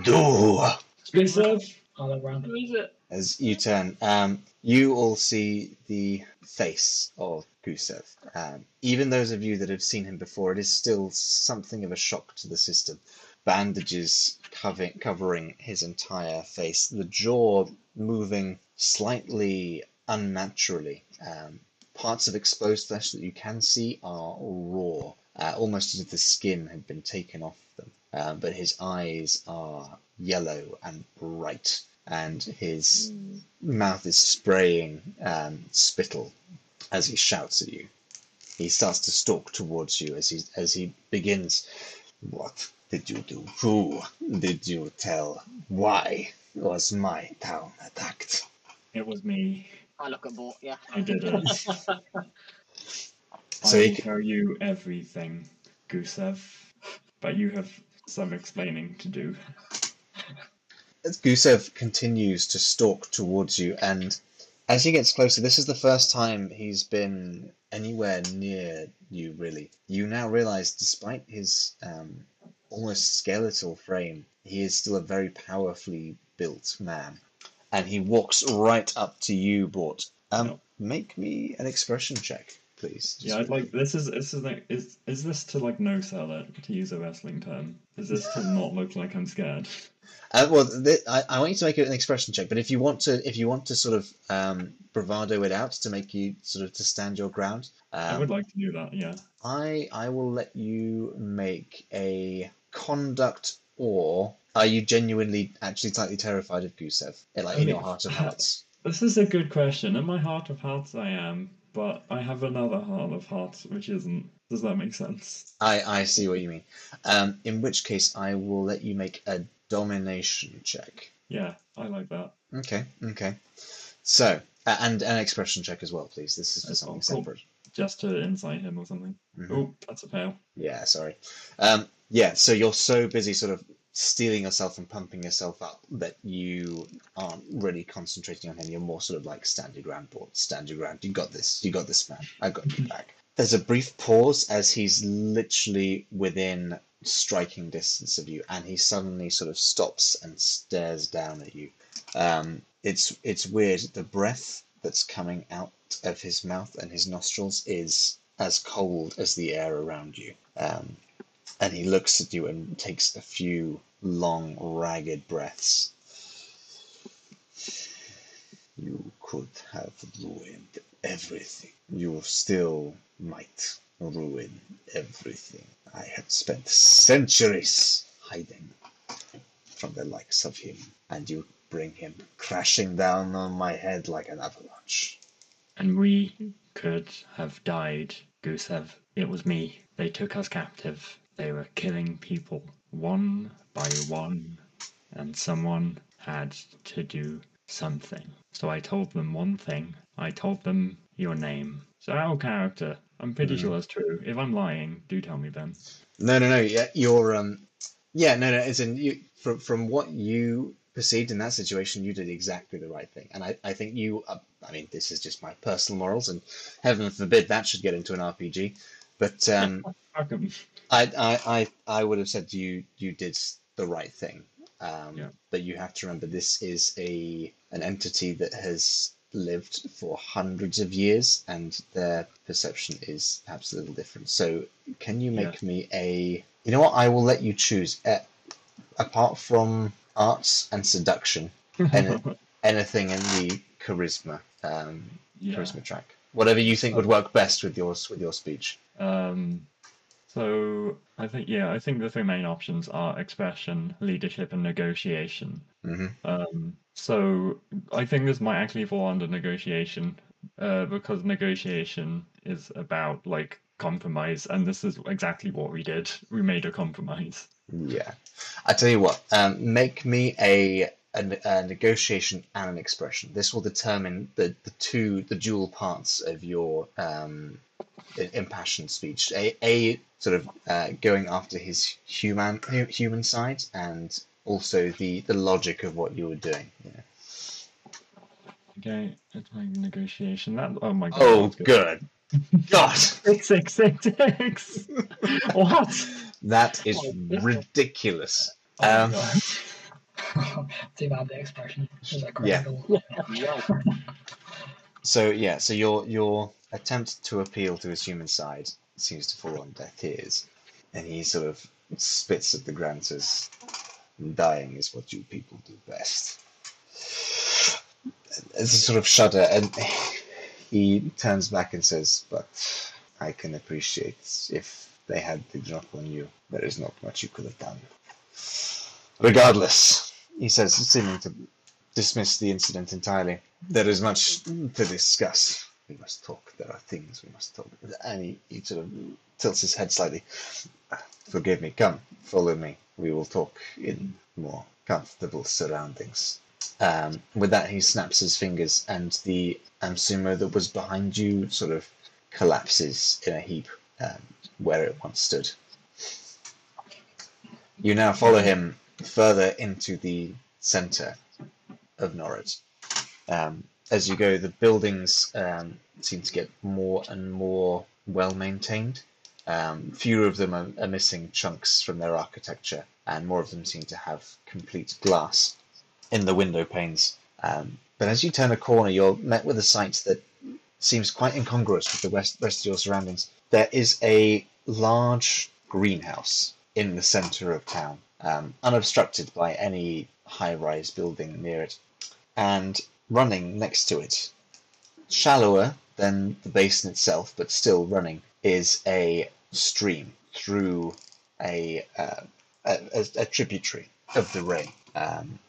do? Exclusive. All around. Who is it? As you turn, um, you all see the face of Gusev. Um, even those of you that have seen him before, it is still something of a shock to the system. Bandages covering, covering his entire face, the jaw moving slightly unnaturally. Um, parts of exposed flesh that you can see are raw, uh, almost as if the skin had been taken off them. Uh, but his eyes are yellow and bright, and his mouth is spraying um, spittle as he shouts at you. He starts to stalk towards you as he as he begins. What did you do? Who did you tell? Why was my town attacked? It was me. I look at Bort, yeah. I did it. *laughs* So I he will c- tell you everything, Gusev. But you have some explaining to do. Gusev continues to stalk towards you, and as he gets closer, this is the first time he's been anywhere near you, really. You now realize, despite his um, almost skeletal frame, he is still a very powerfully built man. And he walks right up to you, Bort. Um. Make me an expression check, please. Yeah, I'd like this is this is like is is this to like no sell it to use a wrestling term? Is this to not look like I'm scared? Uh, well, th- I, I want you to make an expression check, but if you want to, if you want to sort of um, bravado it out to make you sort of to stand your ground, I um, would like to do that. Yeah. I I will let you make a conduct or are you genuinely actually slightly terrified of Gusev? Like I in your heart of hearts. *laughs* This is a good question. In my heart of hearts, I am, but I have another heart of hearts which isn't. Does that make sense? I I see what you mean. Um, in which case, I will let you make a domination check. Yeah, I like that. Okay, okay. So uh, and an expression check as well, please. This is for Oh, something cool. separate. Just to incite him or something. Mhm. Oh, that's a fail. Yeah, sorry. Um, yeah, so you're so busy sort of steeling yourself and pumping yourself up that you aren't really concentrating on him. You're more sort of like stand your ground, Bort, stand your ground. You got this. You got this, man. I got you back. there's a brief pause as he's literally within striking distance of you, and he suddenly sort of stops and stares down at you. Um, it's it's weird. The breath that's coming out of his mouth and his nostrils is as cold as the air around you. Um, and he looks at you and takes a few long, ragged breaths. You could have ruined everything. You still might ruin everything. I have spent centuries hiding from the likes of him, and you bring him crashing down on my head like an avalanche. And we could have died, Gusev. It was me. They took us captive. They were killing people one by one, and someone had to do something. So I told them one thing. I told them your name. So our character. I'm pretty Mhm. sure that's true. If I'm lying, do tell me, Ben. No, no, no. Yeah, you're um, yeah, no, no. As in, you from from what you perceived in that situation, you did exactly the right thing, and I I think you. Uh, I mean, this is just my personal morals, and heaven forbid that should get into an RPG. But um, *laughs* I, I I I would have said you you did the right thing. Um, Yeah. But you have to remember this is a an entity that has lived for hundreds of years, and their perception is perhaps a little different. So, can you make me a? You know what? I will let you choose. Uh, apart from arts and seduction, and *laughs* anything in the charisma um, yeah. charisma track, whatever you think would work best with yours with your speech. Um, so I think yeah, I think the three main options are expression, leadership, and negotiation. hmm Um, so I think this might actually fall under negotiation, uh, because negotiation is about like compromise, and this is exactly what we did. We made a compromise. Yeah, I tell you what. Um, make me a, a a negotiation and an expression. This will determine the the two the dual parts of your um, impassioned speech. A, a sort of uh, going after his human human side, and also the the logic of what you were doing. Yeah. Okay, it's my negotiation. That oh my god. Oh, that's good. God, *laughs* Six six six six. *laughs* what? that is Oh, ridiculous. Oh Um, *laughs* God. *laughs* Too the expression is a Yeah. Yeah. So yeah, so your your attempt to appeal to his human side seems to fall on deaf ears, and he sort of spits at the ground, says, "Dying is what you people do best." It's a sort of shudder, and he turns back and says, "But I can appreciate if they had the drop on you. There is not much you could have done." Regardless, he says, seeming to dismiss the incident entirely. There is much to discuss. We must talk. There are things we must talk. And he, he sort of tilts his head slightly. Forgive me. Come, follow me. We will talk in more comfortable surroundings. Um, with that, he snaps his fingers, and the Amsumo that was behind you sort of collapses in a heap um, where it once stood. You now follow him further into the center of Norwich. Um, as you go, the buildings um, seem to get more and more well maintained. Um, fewer of them are, are missing chunks from their architecture, and more of them seem to have complete glass in the window panes. Um, but as you turn a corner, you're met with a sight that seems quite incongruous with the rest, rest of your surroundings. There is a large greenhouse in the center of town, um, unobstructed by any high rise building near it. And running next to it, shallower than the basin itself, but still running, is a stream through a, uh, a, a, tributary of the Ray. Um,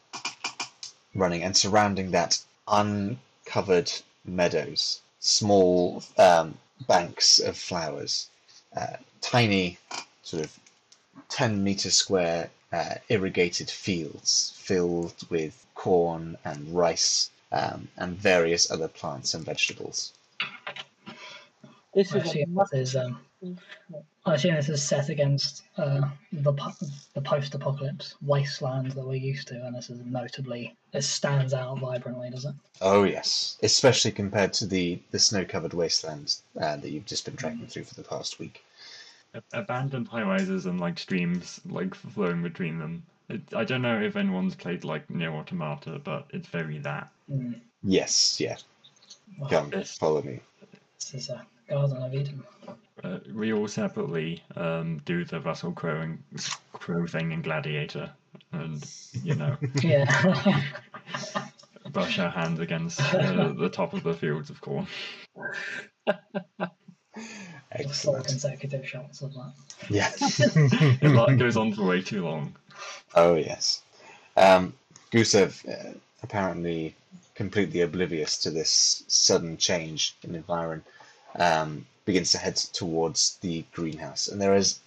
running and surrounding that uncovered meadows, small um, banks of flowers, uh, tiny sort of 10 meter square uh, irrigated fields filled with corn and rice um, and various other plants and vegetables. This I is assume a um, I assume this is set against uh, the po- the post-apocalypse wasteland that we're used to, and this is notably it stands out vibrantly, doesn't it? Oh yes, especially compared to the the snow-covered wastelands uh, that you've just been trekking through for the past week. A- Abandoned high rises and like streams like flowing between them. It, I don't know if anyone's played like Nier Automata, but it's very that. Mm. Yes, yeah. Well, Come, Yes. follow me. this is a Garden of Eden. Uh, we all separately um, do the Russell Crowe and Crowe thing in Gladiator, and you know *laughs* Yeah. brush our hands against uh, the top of the fields of corn. *laughs* Four Excellent. consecutive shots of that. Yes. *laughs* It like, goes on for way too long. Oh yes. Um, Gusev, uh, apparently completely oblivious to this sudden change in environment um, begins to head towards the greenhouse, and there is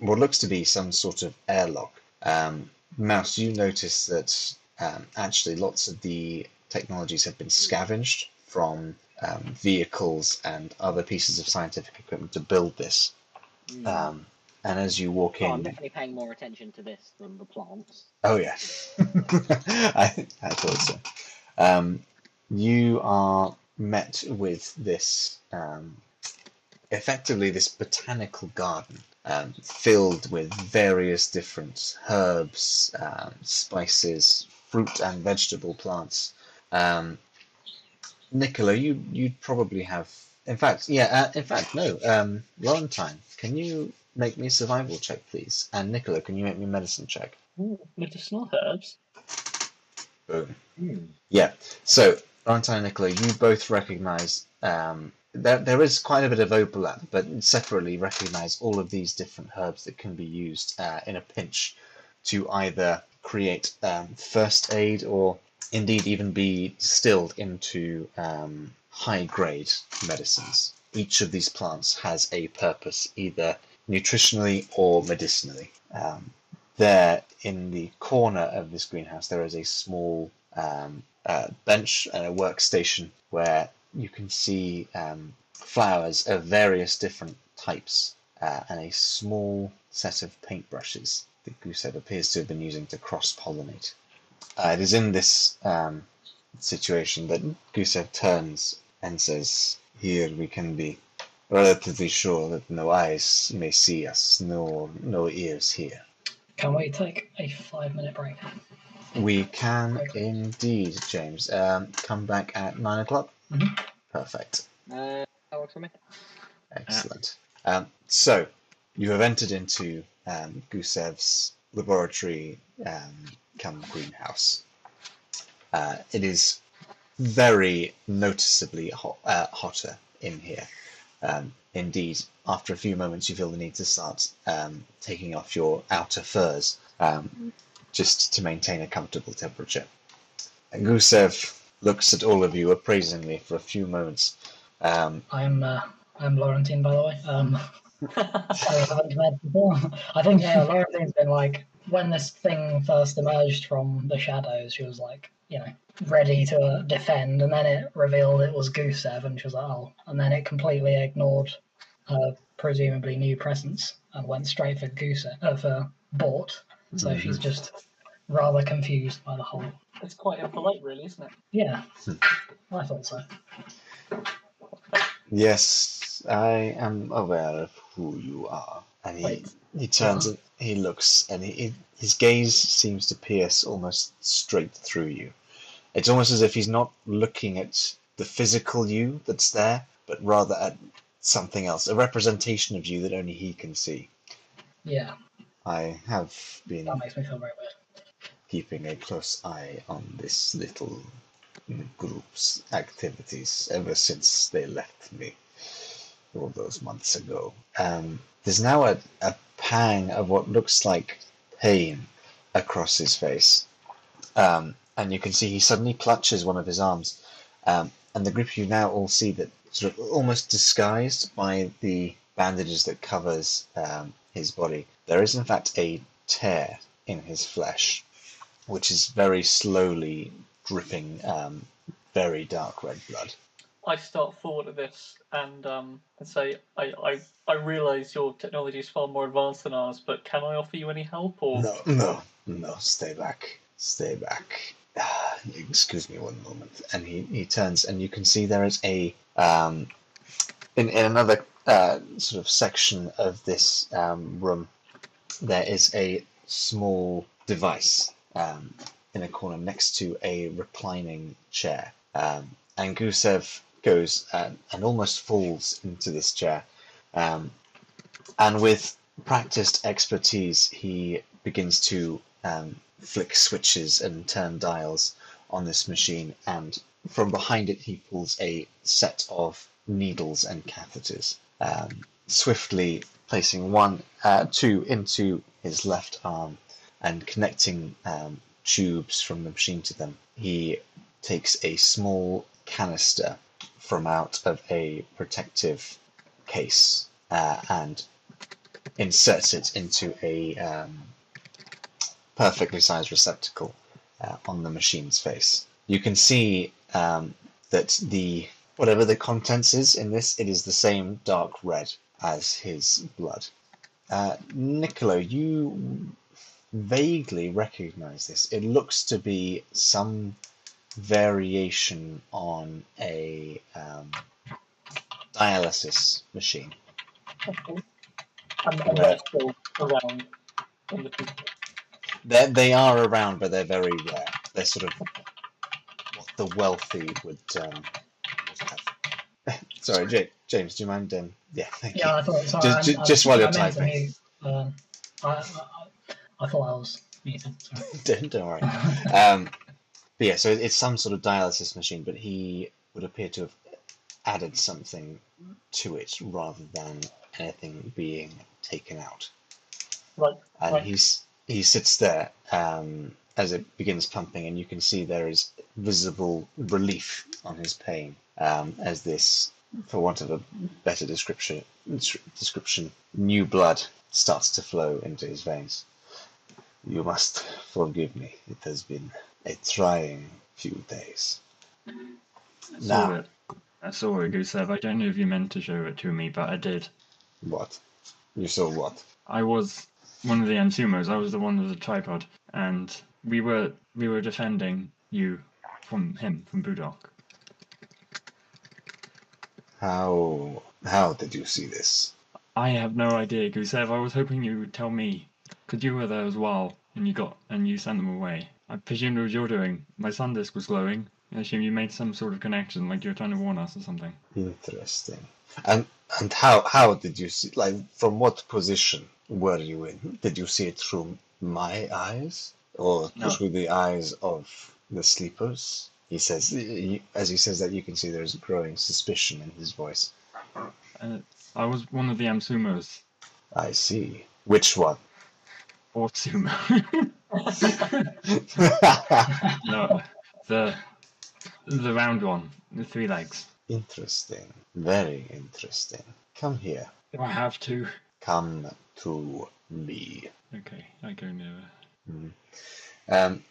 what looks to be some sort of airlock. Um, Mouse, you notice that um, actually lots of the technologies have been scavenged from um, vehicles and other pieces of scientific equipment to build this. Mm. Um, and as you walk Oh, in, I'm definitely paying more attention to this than the plants. Oh yeah, *laughs* I, I thought so. Um, you are met with this, um, effectively this botanical garden um, filled with various different herbs, um, spices, fruit and vegetable plants. Um, Nicola, you you'd probably have. In fact, yeah. Uh, in fact, no. Um, Laurentine, can you make me a survival check, please? And Nicola, can you make me a medicine check? Ooh, medicinal herbs. Boom. Hmm. Yeah. So, Laurentine and Nicola, you both recognise um, there, there is quite a bit of overlap, but separately recognise all of these different herbs that can be used uh, in a pinch to either create um, first aid or indeed even be distilled into um, high grade medicines. Each of these plants has a purpose, either nutritionally or medicinally. Um, there in the corner of this greenhouse, there is a small um, uh, bench and a workstation where you can see um, flowers of various different types uh, and a small set of paintbrushes that Gusev appears to have been using to cross pollinate. Uh, it is in this um, situation that Gusev turns and says, Here we can be relatively sure that no eyes may see us, no, no ears hear. Can we take a five-minute break? We can indeed, James. Um, come back at nine o'clock. Mhm. Perfect. Uh, that works for me. Excellent. Um, so you have entered into um, Gusev's laboratory, um, come greenhouse. Uh, it is very noticeably hot, uh, hotter in here. Um, indeed, after a few moments, you feel the need to start um, taking off your outer furs um, just to maintain a comfortable temperature. And Gusev looks at all of you appraisingly for a few moments. Um, I'm uh, I'm Laurentine, by the way. I haven't met before. I think uh, Laurentine's been like when this thing first emerged from the shadows. She was like, you know, ready to uh, defend, and then it revealed it was Gusev, and she was like, oh, and then it completely ignored her presumably new presence and went straight for Gusev uh, for Bort. So she's just rather confused by the whole. It's quite impolite, really, isn't it? Yeah, I thought so. Yes, I am aware of who you are. And he, Wait. he turns and he looks, and he, his gaze seems to pierce almost straight through you. It's almost as if he's not looking at the physical you that's there, but rather at something else, a representation of you that only he can see. Yeah, I have been that makes me feel very weird. keeping a close eye on this little group's activities ever since they left me all those months ago. Um, there's now a, a pang of what looks like pain across his face. Um, and you can see he suddenly clutches one of his arms. Um, and the group you now all see that sort of almost disguised by the bandages that covers um, his body, there is in fact a tear in his flesh, which is very slowly dripping um, very dark red blood. I start forward at this and um and say I I, I realise your technology is far more advanced than ours, but can I offer you any help or No, no, no, stay back. Stay back. *sighs* Excuse me one moment. And he, he turns, and you can see there is a. Um, in, in another uh, sort of section of this um, room, there is a small device um, in a corner next to a reclining chair. Um, and Gusev goes and, and almost falls into this chair. Um, and with practiced expertise, he begins to um, flick switches and turn dials on this machine. And from behind it, he pulls a set of needles and catheters, um, swiftly placing one, uh, two into his left arm and connecting um, tubes from the machine to them. He takes a small canister from out of a protective case uh, and inserts it into a um, perfectly sized receptacle uh, on the machine's face. You can see um, that the whatever the contents is in this, it is the same dark red as his blood. Uh, Niccolo, you vaguely recognize this. It looks to be some variation on a um, dialysis machine. and, and they're still around in the future. They're, they are around, but they're very rare. They're sort of what the wealthy would, um, would have. *laughs* Sorry, Ja- James, do you mind? Um, yeah, thank Yeah, you. I thought. Sorry, Just- I- ju- I- just while you're I typing. um, I, I, thought I was muted. Sorry. *laughs* don't, don't worry. But yeah, so it's some sort of dialysis machine, but he would appear to have added something to it rather than anything being taken out. Right, And right. he's he sits there um, as it begins pumping, and you can see there is visible relief on his pain um, as this, for want of a better description, description, new blood starts to flow into his veins. You must forgive me. It has been a trying few days. I Now- it. I saw it, Gusev. I don't know if you meant to show it to me, but I did. What? You saw what? I was one of the Ansumos. I was the one with the tripod, and we were we were defending you from him, from Budok. How how did you see this? I have no idea, Gusev. I was hoping you would tell me, because you were there as well, and you got and you sent them away. I presumed it was your doing. My sun disk was glowing. I assume you made some sort of connection, like you were trying to warn us or something. Interesting. And and how how did you see? Like from what position were you in? Did you see it through my eyes or No. through the eyes of the sleepers? He says, he- as he says that, you can see there's growing suspicion in his voice. Uh, I was one of the Amsumos, I see. Which one? Or Sumo. *laughs* *laughs* no, the the round one, the three legs. interesting. Very interesting. Come here. Do I have to? Come to me. Okay, I go nearer. Um,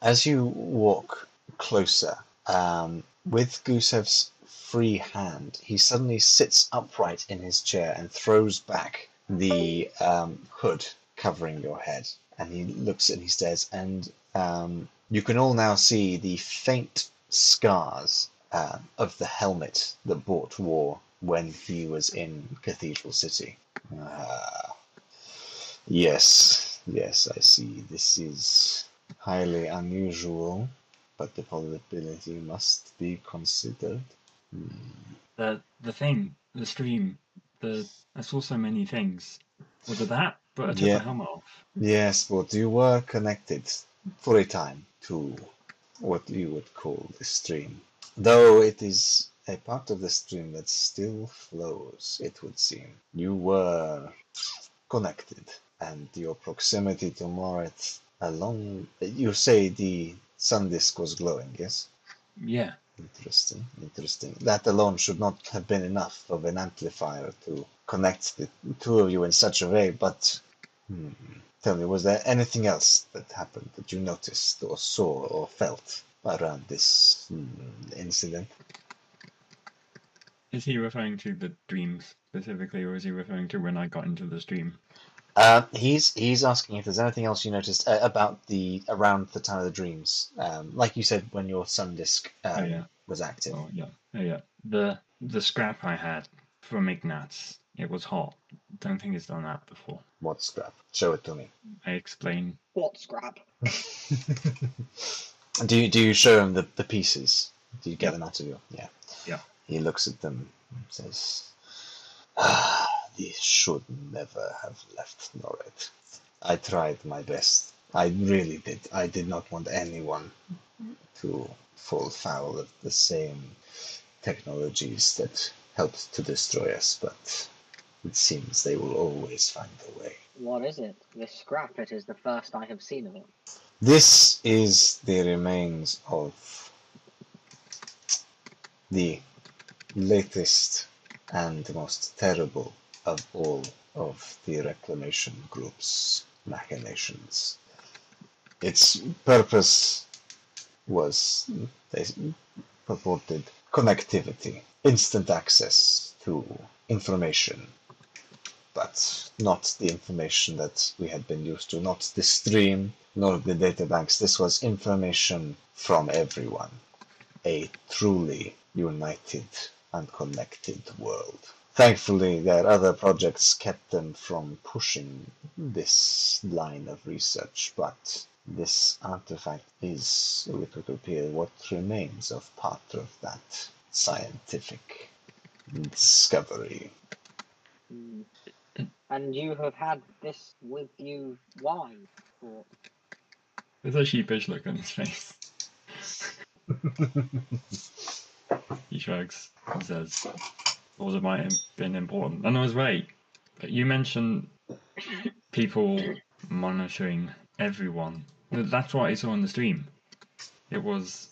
as you walk closer, um, with Gusev's free hand, he suddenly sits upright in his chair and throws back the um, hood covering your head. And he looks and he stares, and um, you can all now see the faint scars uh, of the helmet that Bort wore when he was in Cathedral City. Ah, yes, yes, I see. This is highly unusual, but the probability must be considered. Hmm. The the thing, the stream, the I saw so many things. Was it that? But I took Yeah. my helmet off. Yes, but you were connected for a time to what you would call the stream. Though it is a part of the stream that still flows, it would seem. You were connected, and your proximity to Moret along. You say the sun disk was glowing, yes? Yeah. Interesting, interesting. That alone should not have been enough of an amplifier to connect the two of you in such a way, but hmm, tell me, was there anything else that happened that you noticed or saw or felt around this hmm, incident? Is he referring to the dreams specifically, or is he referring to when I got into the stream? Uh, he's he's asking if there's anything else you noticed uh, about the around the time of the dreams. Um, like you said, when your sun disk um, Oh, yeah. was active. Oh yeah, oh yeah. The the scrap I had from Ignatz, it was hot. Don't think it's done that before. What scrap? Show it to me. I explain. What scrap? *laughs* do you do you show him the, the pieces? Do you get them out of your yeah? Yeah. He looks at them and says, "Ah, these should never have left Norred. I tried my best. I really did. I did not want anyone to fall foul of the same technologies that helped to destroy us, but it seems they will always find a way." What is it? This scrap, it is the first I have seen of it. This is the remains of the latest and most terrible of all of the reclamation group's machinations. Its purpose was, they purported, connectivity, instant access to information, but not the information that we had been used to, not the stream, nor the databanks. This was information from everyone. A truly united and connected world. Thankfully, their other projects kept them from pushing this line of research, but this artifact is, it would appear, what remains of part of that scientific discovery. Hmm. And you have had this with you why? There's a sheepish look on his face. he shrugs and says, "Thought it might have been important." And I was right. But you mentioned people monitoring everyone. That's what I saw on the stream. It was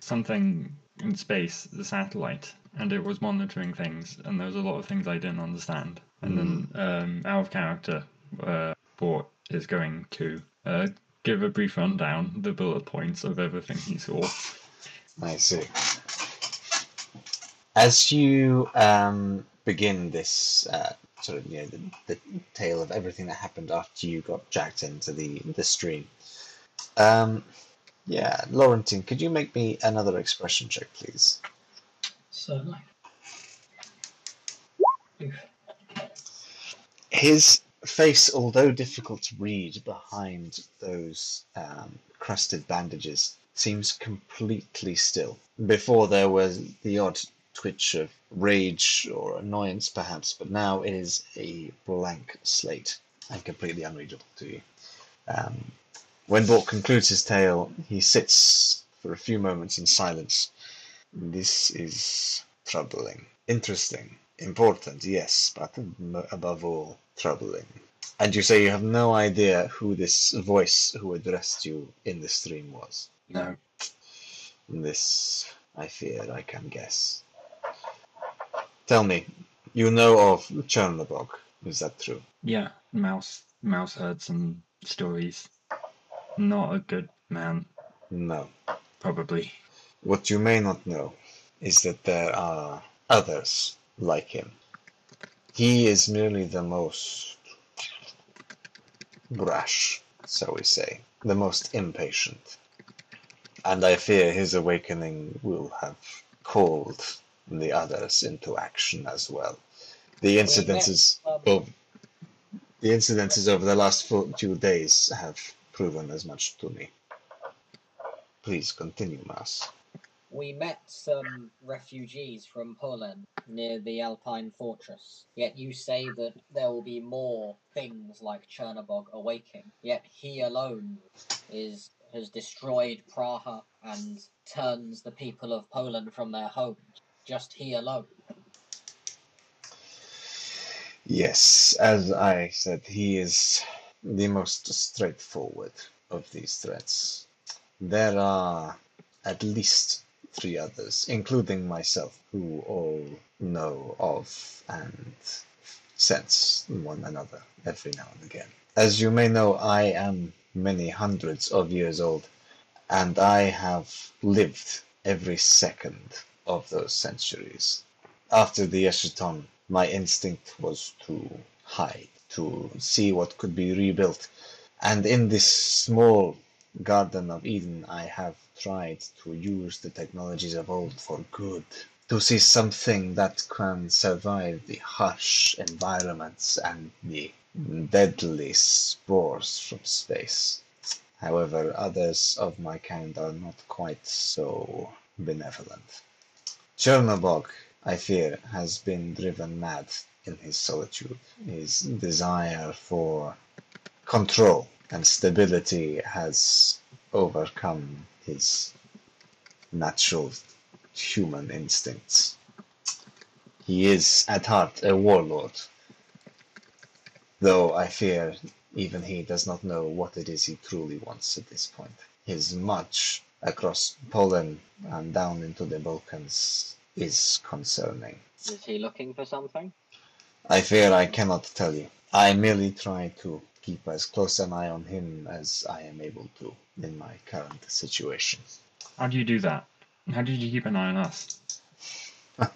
something in space, the satellite, and it was monitoring things. And there was a lot of things I didn't understand. And then, um, out of character, uh, Bort is going to uh, give a brief rundown, the bullet points of everything he saw. *laughs* I see. As you um, begin this uh, sort of, you know, the, the tale of everything that happened after you got jacked into the the stream, um, yeah, Laurentine, could you make me another expression check, please? Certainly. Oof. His face, although difficult to read behind those um, crusted bandages, seems completely still. Before there was the odd twitch of rage or annoyance, perhaps, but now it is a blank slate and completely unreadable to you. Um, when Bort concludes his tale, he sits for a few moments in silence. This is troubling, interesting, important, yes, but above all, troubling. And you say you have no idea who this voice who addressed you in the stream was. No. This, I fear, I can guess. Tell me, you know of Chernobog, is that true? Yeah, Mouse Mouse heard some stories. Not a good man, No. probably. What you may not know is that there are others like him. He is merely the most brash, so we say, the most impatient. And I fear his awakening will have called the others into action as well. The incidences of the incidences over the last few days have proven as much to me. Please continue, Mouse. We met some refugees from Poland near the Alpine fortress. Yet you say that there will be more things like Chernobog awaking. Yet he alone is has destroyed Praha and turns the people of Poland from their homes. Just he alone. Yes, as I said, he is the most straightforward of these threats. There are at least three others, including myself, who all know of and sense one another every now and again. As you may know, I am many hundreds of years old, and I have lived every second of those centuries. After the Eschaton, my instinct was to hide, to see what could be rebuilt. And in this small Garden of Eden, I have tried to use the technologies of old for good. To see something that can survive the harsh environments and the deadly spores from space. However, others of my kind are not quite so benevolent. Chernobog, I fear, has been driven mad in his solitude. His desire for control and stability has overcome his natural human instincts. He is at heart a warlord, though I fear even he does not know what it is he truly wants at this point. His march across Poland and down into the Balkans is concerning. Is he looking for something? I fear I cannot tell you. I merely try to keep as close an eye on him as I am able to in my current situation. How do you do that? How did you keep an eye on us? *laughs*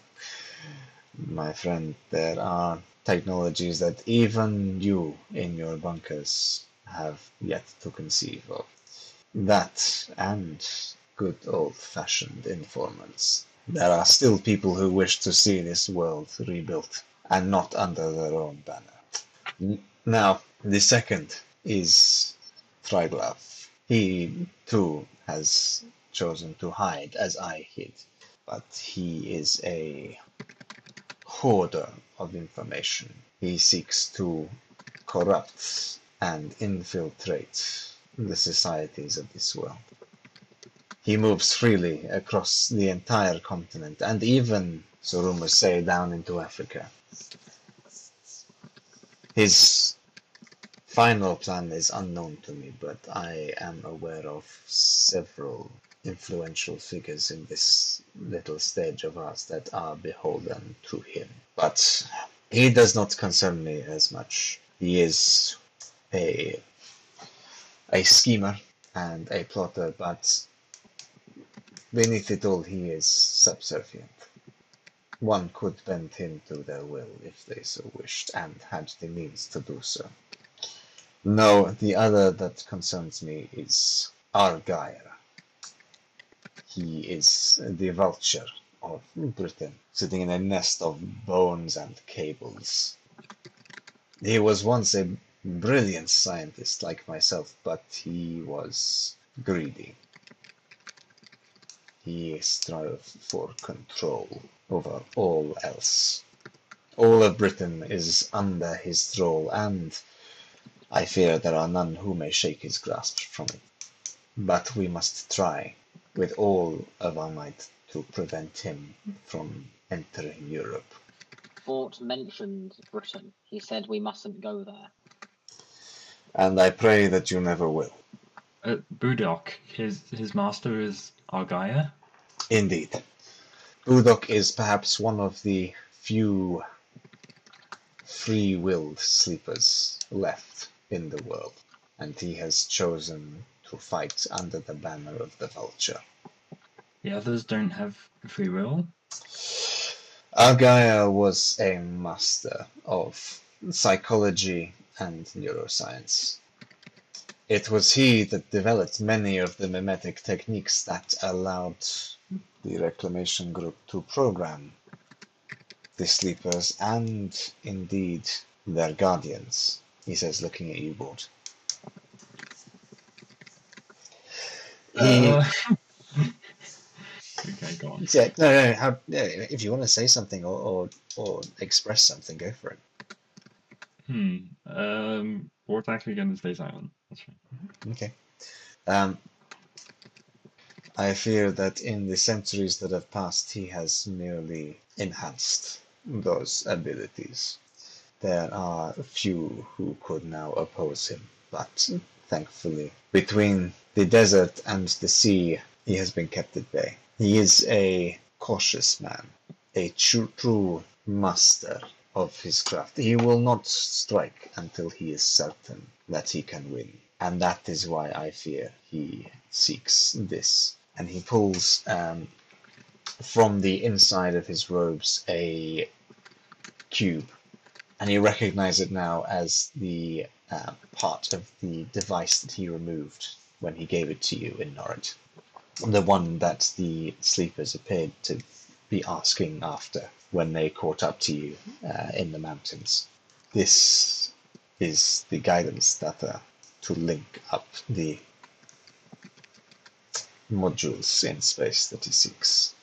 My friend, there are technologies that even you in your bunkers have yet to conceive of. That and good old fashioned informants. There are still people who wish to see this world rebuilt and not under their own banner. Now, the second is Triglav. He too has chosen to hide as I hid, but he is a hoarder of information. He seeks to corrupt and infiltrate the societies of this world. He moves freely across the entire continent and even, so rumors say, down into Africa. His final plan is unknown to me, but I am aware of several influential figures in this little stage of ours that are beholden to him. But he does not concern me as much. He is a a schemer and a plotter, but beneath it all, he is subservient. One could bend him to their will if they so wished and had the means to do so. No, the other that concerns me is Argyre. He is the vulture of Britain, sitting in a nest of bones and cables. He was once a brilliant scientist like myself, but he was greedy. He strove for control over all else. All of Britain is under his thrall, and I fear there are none who may shake his grasp from it. But we must try with all of our might to prevent him from entering Europe. Bort mentioned Britain. He said we mustn't go there. And I pray that you never will. Uh, Budok, his his master is Argyre. Indeed. Budok is perhaps one of the few free willed sleepers left in the world, and he has chosen to fight under the banner of the vulture. The others don't have free will. Argyre was a master of psychology and neuroscience. It was he that developed many of the mimetic techniques that allowed the Reclamation Group to program the sleepers and indeed their guardians, he says, looking at you. He, Uh, *laughs* okay, go on. yeah, no, no, how, yeah, if you want to say something or, or, or express something, go for it. Hmm. Um. Ward's actually going to stay silent. That's fine. Okay. Um, I fear that in the centuries that have passed, he has merely enhanced those abilities. There are few who could now oppose him, but thankfully, between the desert and the sea, he has been kept at bay. He is a cautious man, a true, true master of his craft. He will not strike until he is certain that he can win. And that is why I fear he seeks this. And he pulls um, from the inside of his robes a cube, and you recognize it now as the uh, part of the device that he removed when he gave it to you in Norwich. The one that the sleepers appeared to be asking after when they caught up to you uh, in the mountains. This is the guidance data uh, to link up the modules in space 36.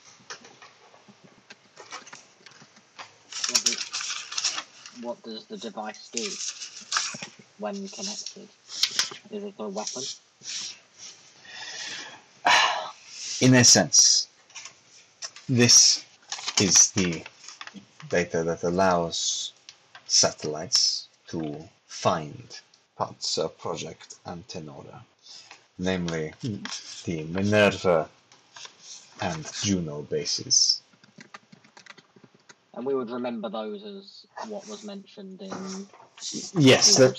What does the device do when connected? Is it a weapon? In a sense, this is the data that allows satellites to find parts of Project Antenora, namely hmm. the Minerva and Juno bases. And we would remember those as what was mentioned in Yes, the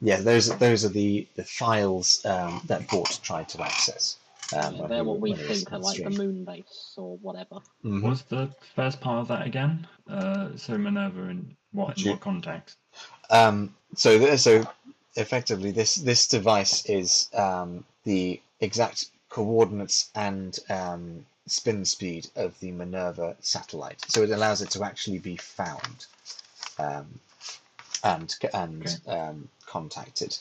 yeah, those those are the the files um, that Bort tried to access. Um, when They're he- what we when he was think are like the stream. moon base or whatever. Mhm. What's the first part of that again? Uh, so Minerva in what in Ju- what context? Um, so, th- so effectively, this this device is um, the exact coordinates and um, spin speed of the Minerva satellite. So it allows it to actually be found um, and and um, contacted.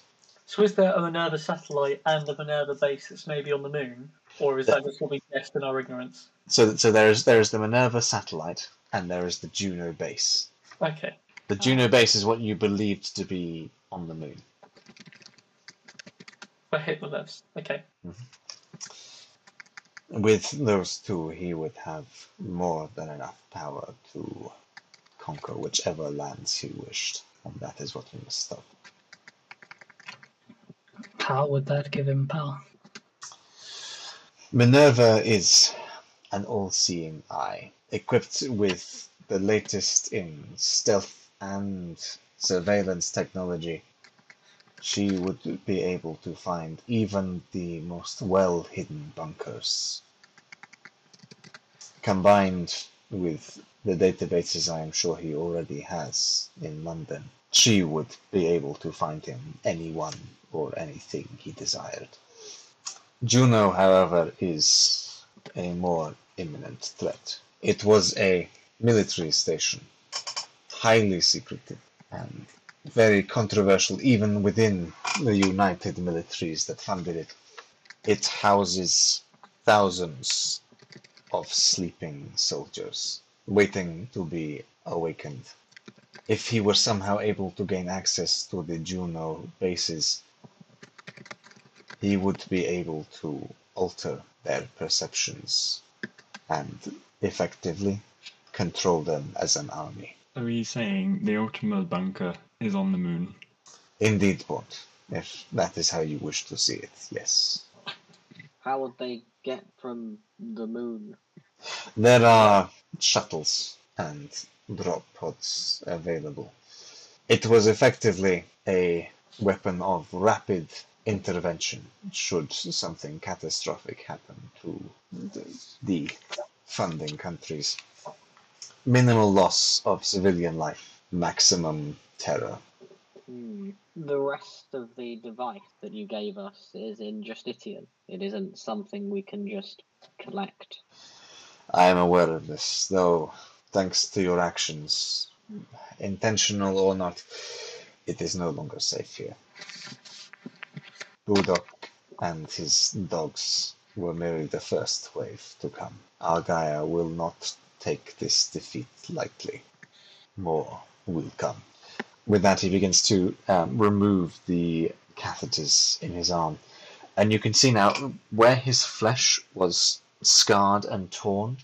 So is there a Minerva satellite and a Minerva base that's maybe on the moon, or is that just what we guessed in our ignorance? So, so there is there is the Minerva satellite and there is the Juno base. Okay. The Juno base is what you believed to be on the moon. I hit the levs. Okay. With those two, he would have more than enough power to conquer whichever lands he wished, and that is what we must stop. How would that give him power? Minerva is an all-seeing eye, equipped with the latest in stealth and surveillance technology. She would be able to find even the most well-hidden bunkers. Combined with the databases I am sure he already has in London, she would be able to find him anyone or anything he desired. Juno, however, is a more imminent threat. It was a military station, highly secretive and very controversial even within the United Militaries that funded it. It houses thousands of sleeping soldiers waiting to be awakened. If he were somehow able to gain access to the Juno bases, he would be able to alter their perceptions and effectively control them as an army. Are you saying the ultimate bunker is on the moon? Indeed, Bond, if that is how you wish to see it, yes. How would they get from the moon? There are shuttles and drop pods available. It was effectively a weapon of rapid intervention should something catastrophic happen to the, funding countries. Minimal loss of civilian life, maximum terror. The rest of the device that you gave us is in Justitian. It isn't something we can just collect. I am aware of this, though, thanks to your actions, intentional or not, it is no longer safe here. Budok and his dogs were merely the first wave to come. Argyre will not take this defeat lightly. More will come. With that, he begins to um, remove the catheters in his arm. And you can see now where his flesh was scarred and torn,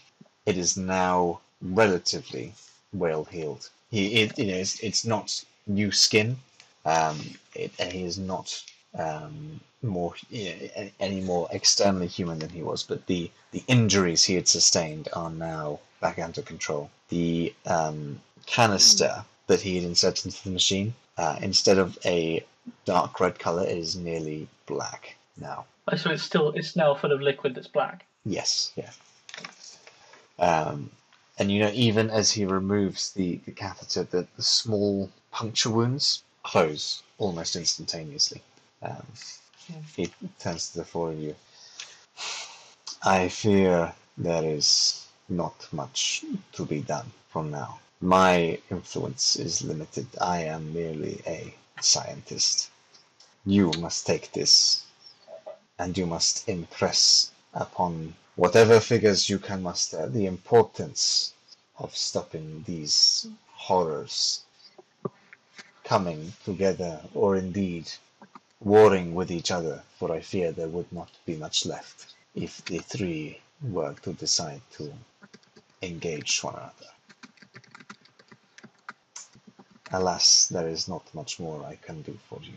it is now relatively well healed. He, it, you know, it's, it's not new skin. Um, it, and he is not um, more you know, any more externally human than he was, but the the injuries he had sustained are now back under control. The um, canister that he had inserted into the machine, uh, instead of a dark red color, it is nearly black now. Oh, So it's still it's now full of liquid that's black. Yes, yeah. Um, and you know, even as he removes the, the catheter, the, the small puncture wounds close almost instantaneously. Um, he turns to the four of you. I fear there is not much to be done from now. My influence is limited. I am merely a scientist. You must take this and you must impress upon whatever figures you can muster the importance of stopping these horrors coming together or indeed warring with each other, for I fear there would not be much left if the three were to decide to engage one another. Alas, there is not much more I can do for you.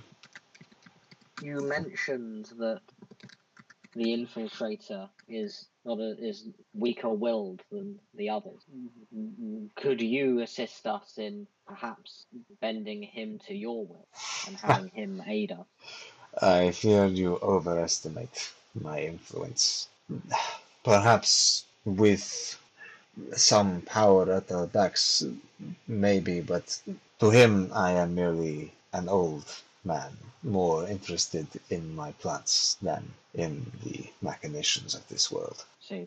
You mentioned that the infiltrator is not a, is weaker willed than the others. Mm-hmm. Could you assist us in perhaps bending him to your will and *laughs* having him aid us? I fear you overestimate my influence. Perhaps with some power at our backs, maybe, but to him I am merely an old man, more interested in my plants than in the machinations of this world. See,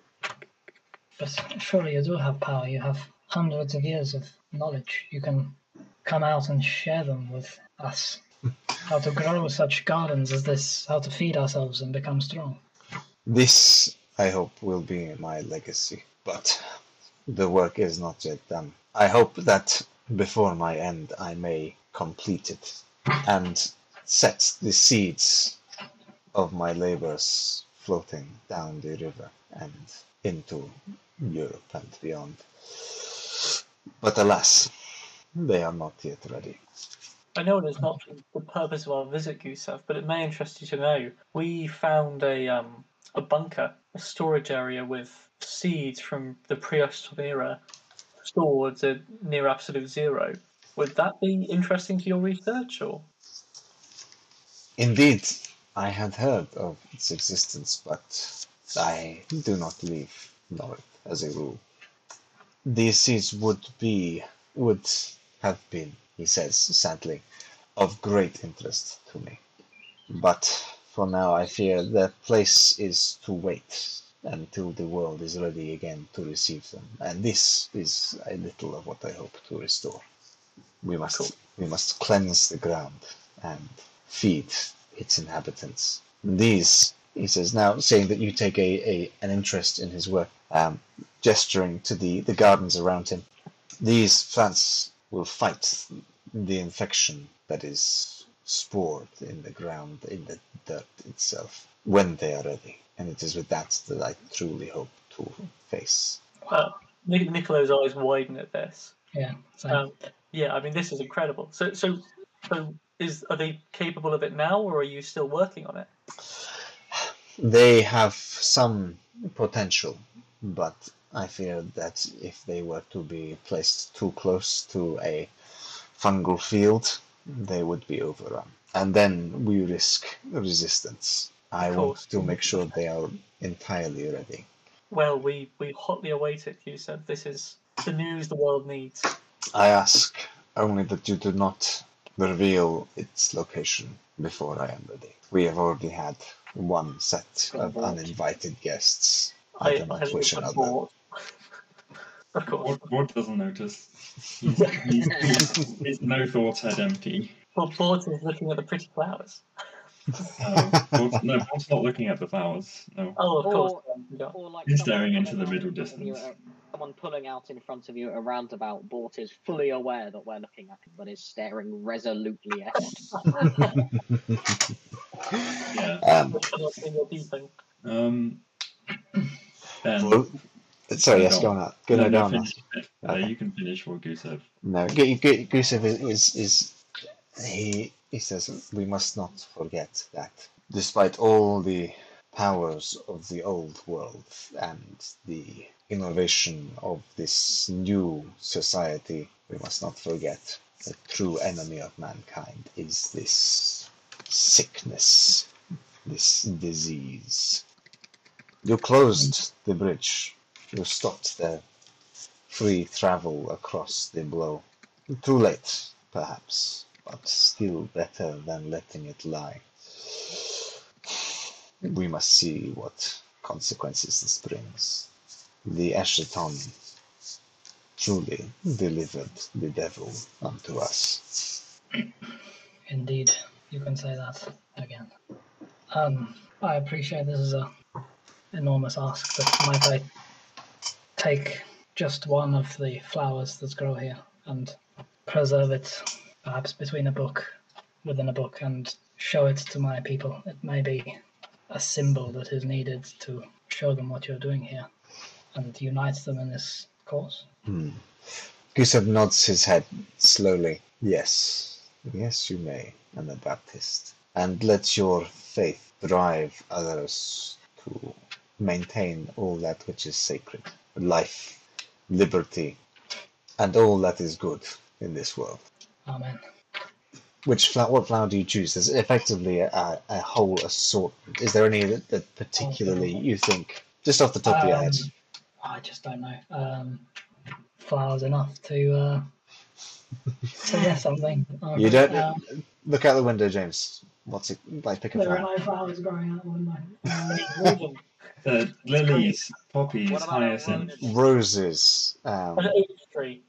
But surely you do have power. You have hundreds of years of knowledge. You can come out and share them with us. *laughs* How to grow such gardens as this, how to feed ourselves and become strong. This, I hope, will be my legacy, but the work is not yet done. I hope that before my end I may complete it and set the seeds of my labors floating down the river and into Europe and beyond. But alas, they are not yet ready. I know it is not the purpose of our visit, Gusev, but it may interest you to know. We found a um, a bunker, a storage area with seeds from the prehistoric era stored at near absolute zero. Would that be interesting to your research, or Indeed, I had heard of its existence, but I do not leave North as a rule. Seeds would be, would have been, he says sadly, of great interest to me. But for now, I fear the place is to wait until the world is ready again to receive them, and this is a little of what I hope to restore. We must, Cool. we must cleanse the ground and feed its inhabitants. These, he says, now saying that you take a, a an interest in his work, um, gesturing to the, the gardens around him. These plants will fight the infection that is stored in the ground, in the dirt itself, when they are ready. And it is with that that I truly hope to face. well, Nic- Nicolo's eyes widen at this. Yeah. Um, yeah, I mean, this is incredible. So, so, so, is are they capable of it now, or are you still working on it? They have some potential, but I fear that if they were to be placed too close to a fungal field, they would be overrun. And then we risk resistance. I want to make sure they are entirely ready. Well, we we hotly await it. You said this is the news the world needs. I ask only that you do not reveal its location before I am ready. We have already had one set of uninvited guests. I, I, do not I wish another. forward. *laughs* Of course. Ward, Ward doesn't notice. He's, *laughs* he's, he's, his no thoughts head empty. Well, Bort is looking at the pretty flowers. Ward's, no, Ward's not looking at the flowers. No. Oh, of Or- course. yeah. Or like He's staring into the middle in front of you distance. at- Someone pulling out in front of you at a roundabout. Bort is fully aware that we're looking at him, but is staring resolutely ahead. *laughs* *laughs* Yeah. Um, Look at your beeping. Um. Ben. sorry, yes, Go go on. on. Out. Go no, no, no, down. finish, uh, Okay. You can finish what Gusev. No, Gu- Gu- Gusev is, is, is he, he says we must not forget that despite all the powers of the old world and the innovation of this new society, we must not forget the true enemy of mankind is this sickness, this disease. You closed the bridge you stopped the free travel across the blow. Too late, perhaps, but still better than letting it lie. We must see what consequences this brings. The Eschaton truly delivered the devil unto us. *clears throat* Indeed, you can say that again. Um, I appreciate this is a enormous ask, but might I take just one of the flowers that grow here and preserve it, perhaps between a book, within a book, and show it to my people? It may be a symbol that is needed to show them what you're doing here and unite them in this cause. Hmm. Gusev nods his head slowly. Yes, yes, you may, Anabaptist. And let your faith drive others to maintain all that which is sacred life, liberty, and all that is good in this world. Amen. Which flower, what flower do you choose? There's effectively a, a whole assortment. Is there any that, that particularly you think, just off the top of your head? Um, I just don't know. Um, flowers enough to uh, *laughs* suggest something. Um, You don't um, look out the window, James. What's it like? Pick a flower. there are no flowers growing out the window. Um, Reuben, Uh, lilies, poppies, What about hyacinth. roses? Roses. Um, an oak tree.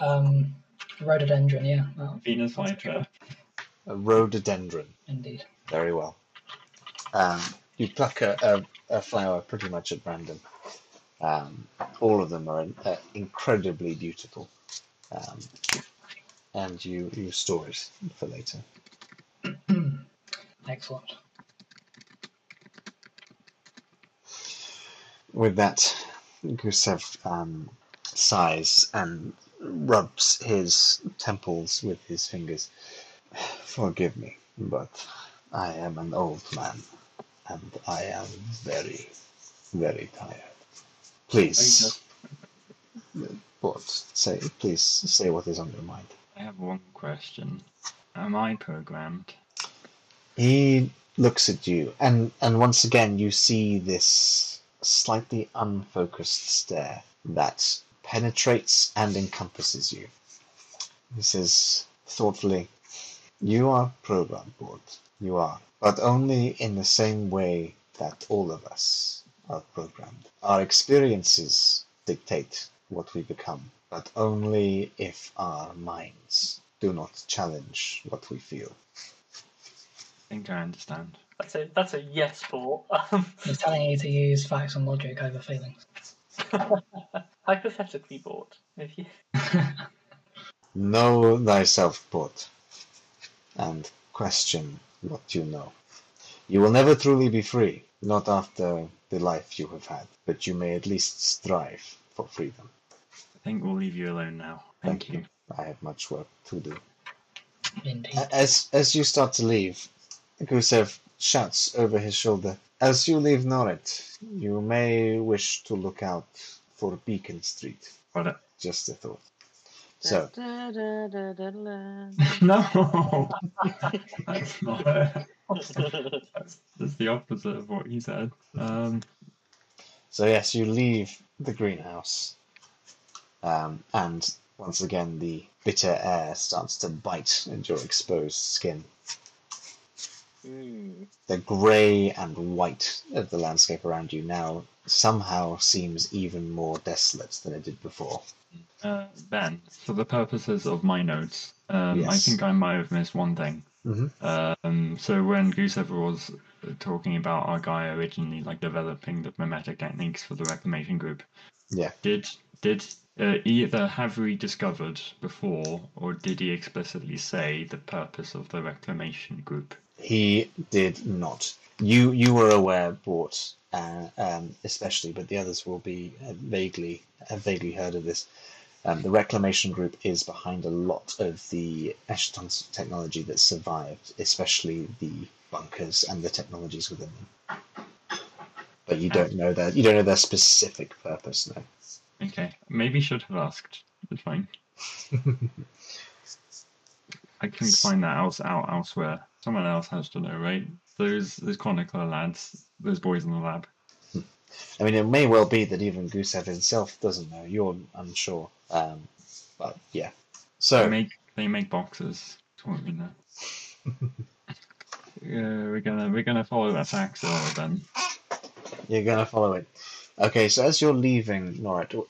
um, rhododendron, yeah, that, Venus flytrap. a rhododendron. indeed. Very well. Um, you pluck a, a, a flower pretty much at random. Um, all of them are uh, incredibly beautiful. Um, and you, you store it for later. *clears throat* Excellent. With that, Gusev um, sighs and rubs his temples with his fingers. *sighs* Forgive me, but I am an old man, and I am very, very tired. Please, but say? Please say what is on your mind. I have one question. Am I programmed? He looks at you, and and once again you see this slightly unfocused stare that penetrates and encompasses you. He says thoughtfully, "You are programmed, Bort. You are, but only in the same way that all of us are programmed. Our experiences dictate what we become, but only if our minds do not challenge what we feel." I think I understand. That's a that's a yes for. *laughs* Um, He's telling you to use facts and logic over feelings. *laughs* hypothetically Bort. If you *laughs* Know thyself, Bort, and question what you know. You will never truly be free, not after the life you have had, but you may at least strive for freedom. I think we'll leave you alone now. Thank, Thank you. I have much work to do. Indeed. As as you start to leave, Gusev shouts over his shoulder, As you leave Norrit, you may wish to look out for Beacon Street. Got it. Just a thought. So, *laughs* no, that's not it. That's, that's the opposite of what he said. Um, So yes, you leave the greenhouse, um, and once again the bitter air starts to bite into your exposed skin. Hmm. The grey and white of the landscape around you now somehow seems even more desolate than it did before. uh, ben, for the purposes of my notes, um, I think I might have missed one thing. Mhm. Um, so when Gusev was talking about our guy originally like developing the mimetic techniques for the reclamation group, Yeah. did did uh, either have we discovered before or did he explicitly say the purpose of the reclamation group? He did not. You you were aware, Bort, uh, um, especially, but the others will be uh, vaguely have vaguely heard of this. Um, the reclamation group is behind a lot of the Eschaton's technology that survived, especially the bunkers and the technologies within them. But you don't know that. You don't know their specific purpose, no. Okay, maybe should have asked. It's fine. *laughs* I can't find that else out elsewhere. Someone else has to know, right? Those those chronicler lads, those boys in the lab. I mean, it may well be that even Gusev himself doesn't know. You're unsure. Um, but yeah. They So make they make boxes. We know. *laughs* yeah, we're gonna we're gonna follow that tax order then. you're gonna follow it. Okay, so as you're leaving Norret, uh,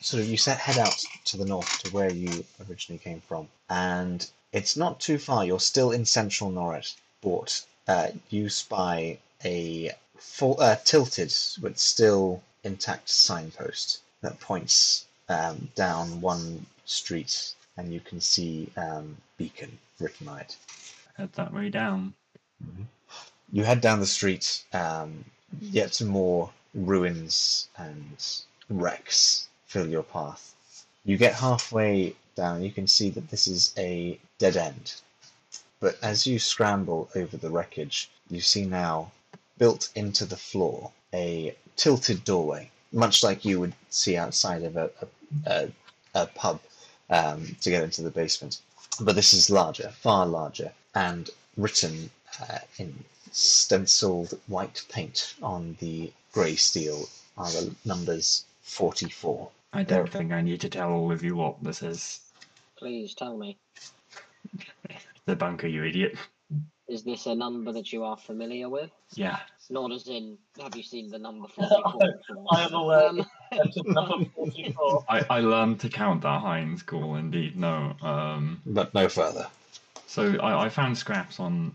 sort of you set head out to the north to where you originally came from, and it's not too far. You're still in central Norret, but uh, you spy a full, uh, tilted but still intact signpost that points um, down one street, and you can see um, Beacon written on it. Head that way down. You head down the street, um, yet some more ruins and wrecks fill your path. You get halfway down, you can see that this is a dead end. But as you scramble over the wreckage, you see now, built into the floor, a tilted doorway, much like you would see outside of a, a, a, a pub um, to get into the basement. But this is larger, far larger, and written uh, in stenciled white paint on the grey steel are the numbers 44. I don't think I need to tell all of you what this is. Please tell me, *laughs* The bunker, you idiot. is this a number that you are familiar with? Yeah. Not as in, have you seen the number 44? *laughs* I am aware. Um, Number 44. *laughs* I, I learned to count that high in school, indeed. No. Um, But no further. so I, I found scraps on.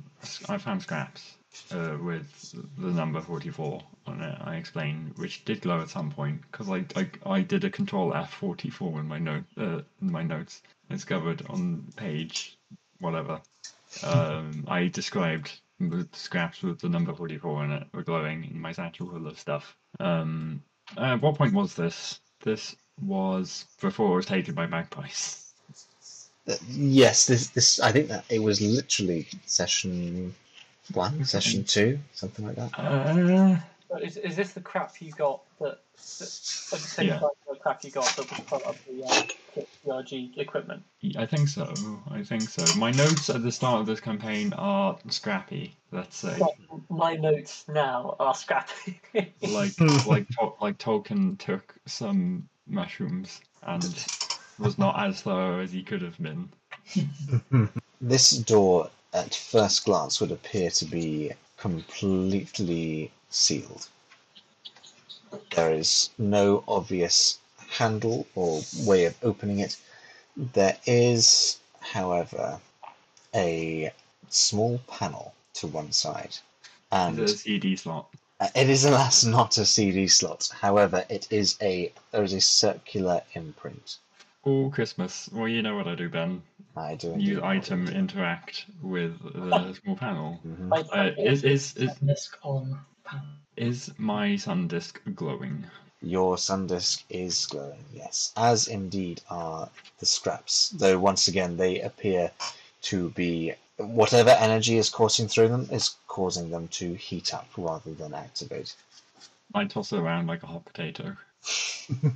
I found scraps uh, with the number 44 on it. I explained, which did glow at some point because I, I I did a control F44 in my note uh, in my notes. Discovered on page whatever. Um, I described the scraps with the number 44 in it were glowing in my satchel full of stuff. Um, at what point was this? This was before it was taken by Magpies. Uh, yes, this this I think that it was literally session one, session two, something like that. Uh, But Is, is this the crap you got that, that like the same Yeah. type of crap you got that was part of the uh, PRG equipment? I think so. I think so. My notes at the start of this campaign are scrappy. Let's say, But my notes now are scrappy. *laughs* like like like Tolkien took some mushrooms and was not as thorough as he could have been. *laughs* This door, at first glance, would appear to be completely sealed. There is no obvious handle or way of opening it. There is, however, a small panel to one side, and The CD slot. Uh, It is alas not a CD slot. However, it is a there is a circular imprint. Oh, Christmas. Well, you know what I do, Ben. I do indeed Use item it is. interact with the small panel. Mhm. Uh, is is is disc on panel. is my sun disk glowing? Your sun disk is glowing, yes, as indeed are the scraps. Though once again, they appear to be whatever energy is coursing through them is causing them to heat up rather than activate. I toss it around like a hot potato. *laughs*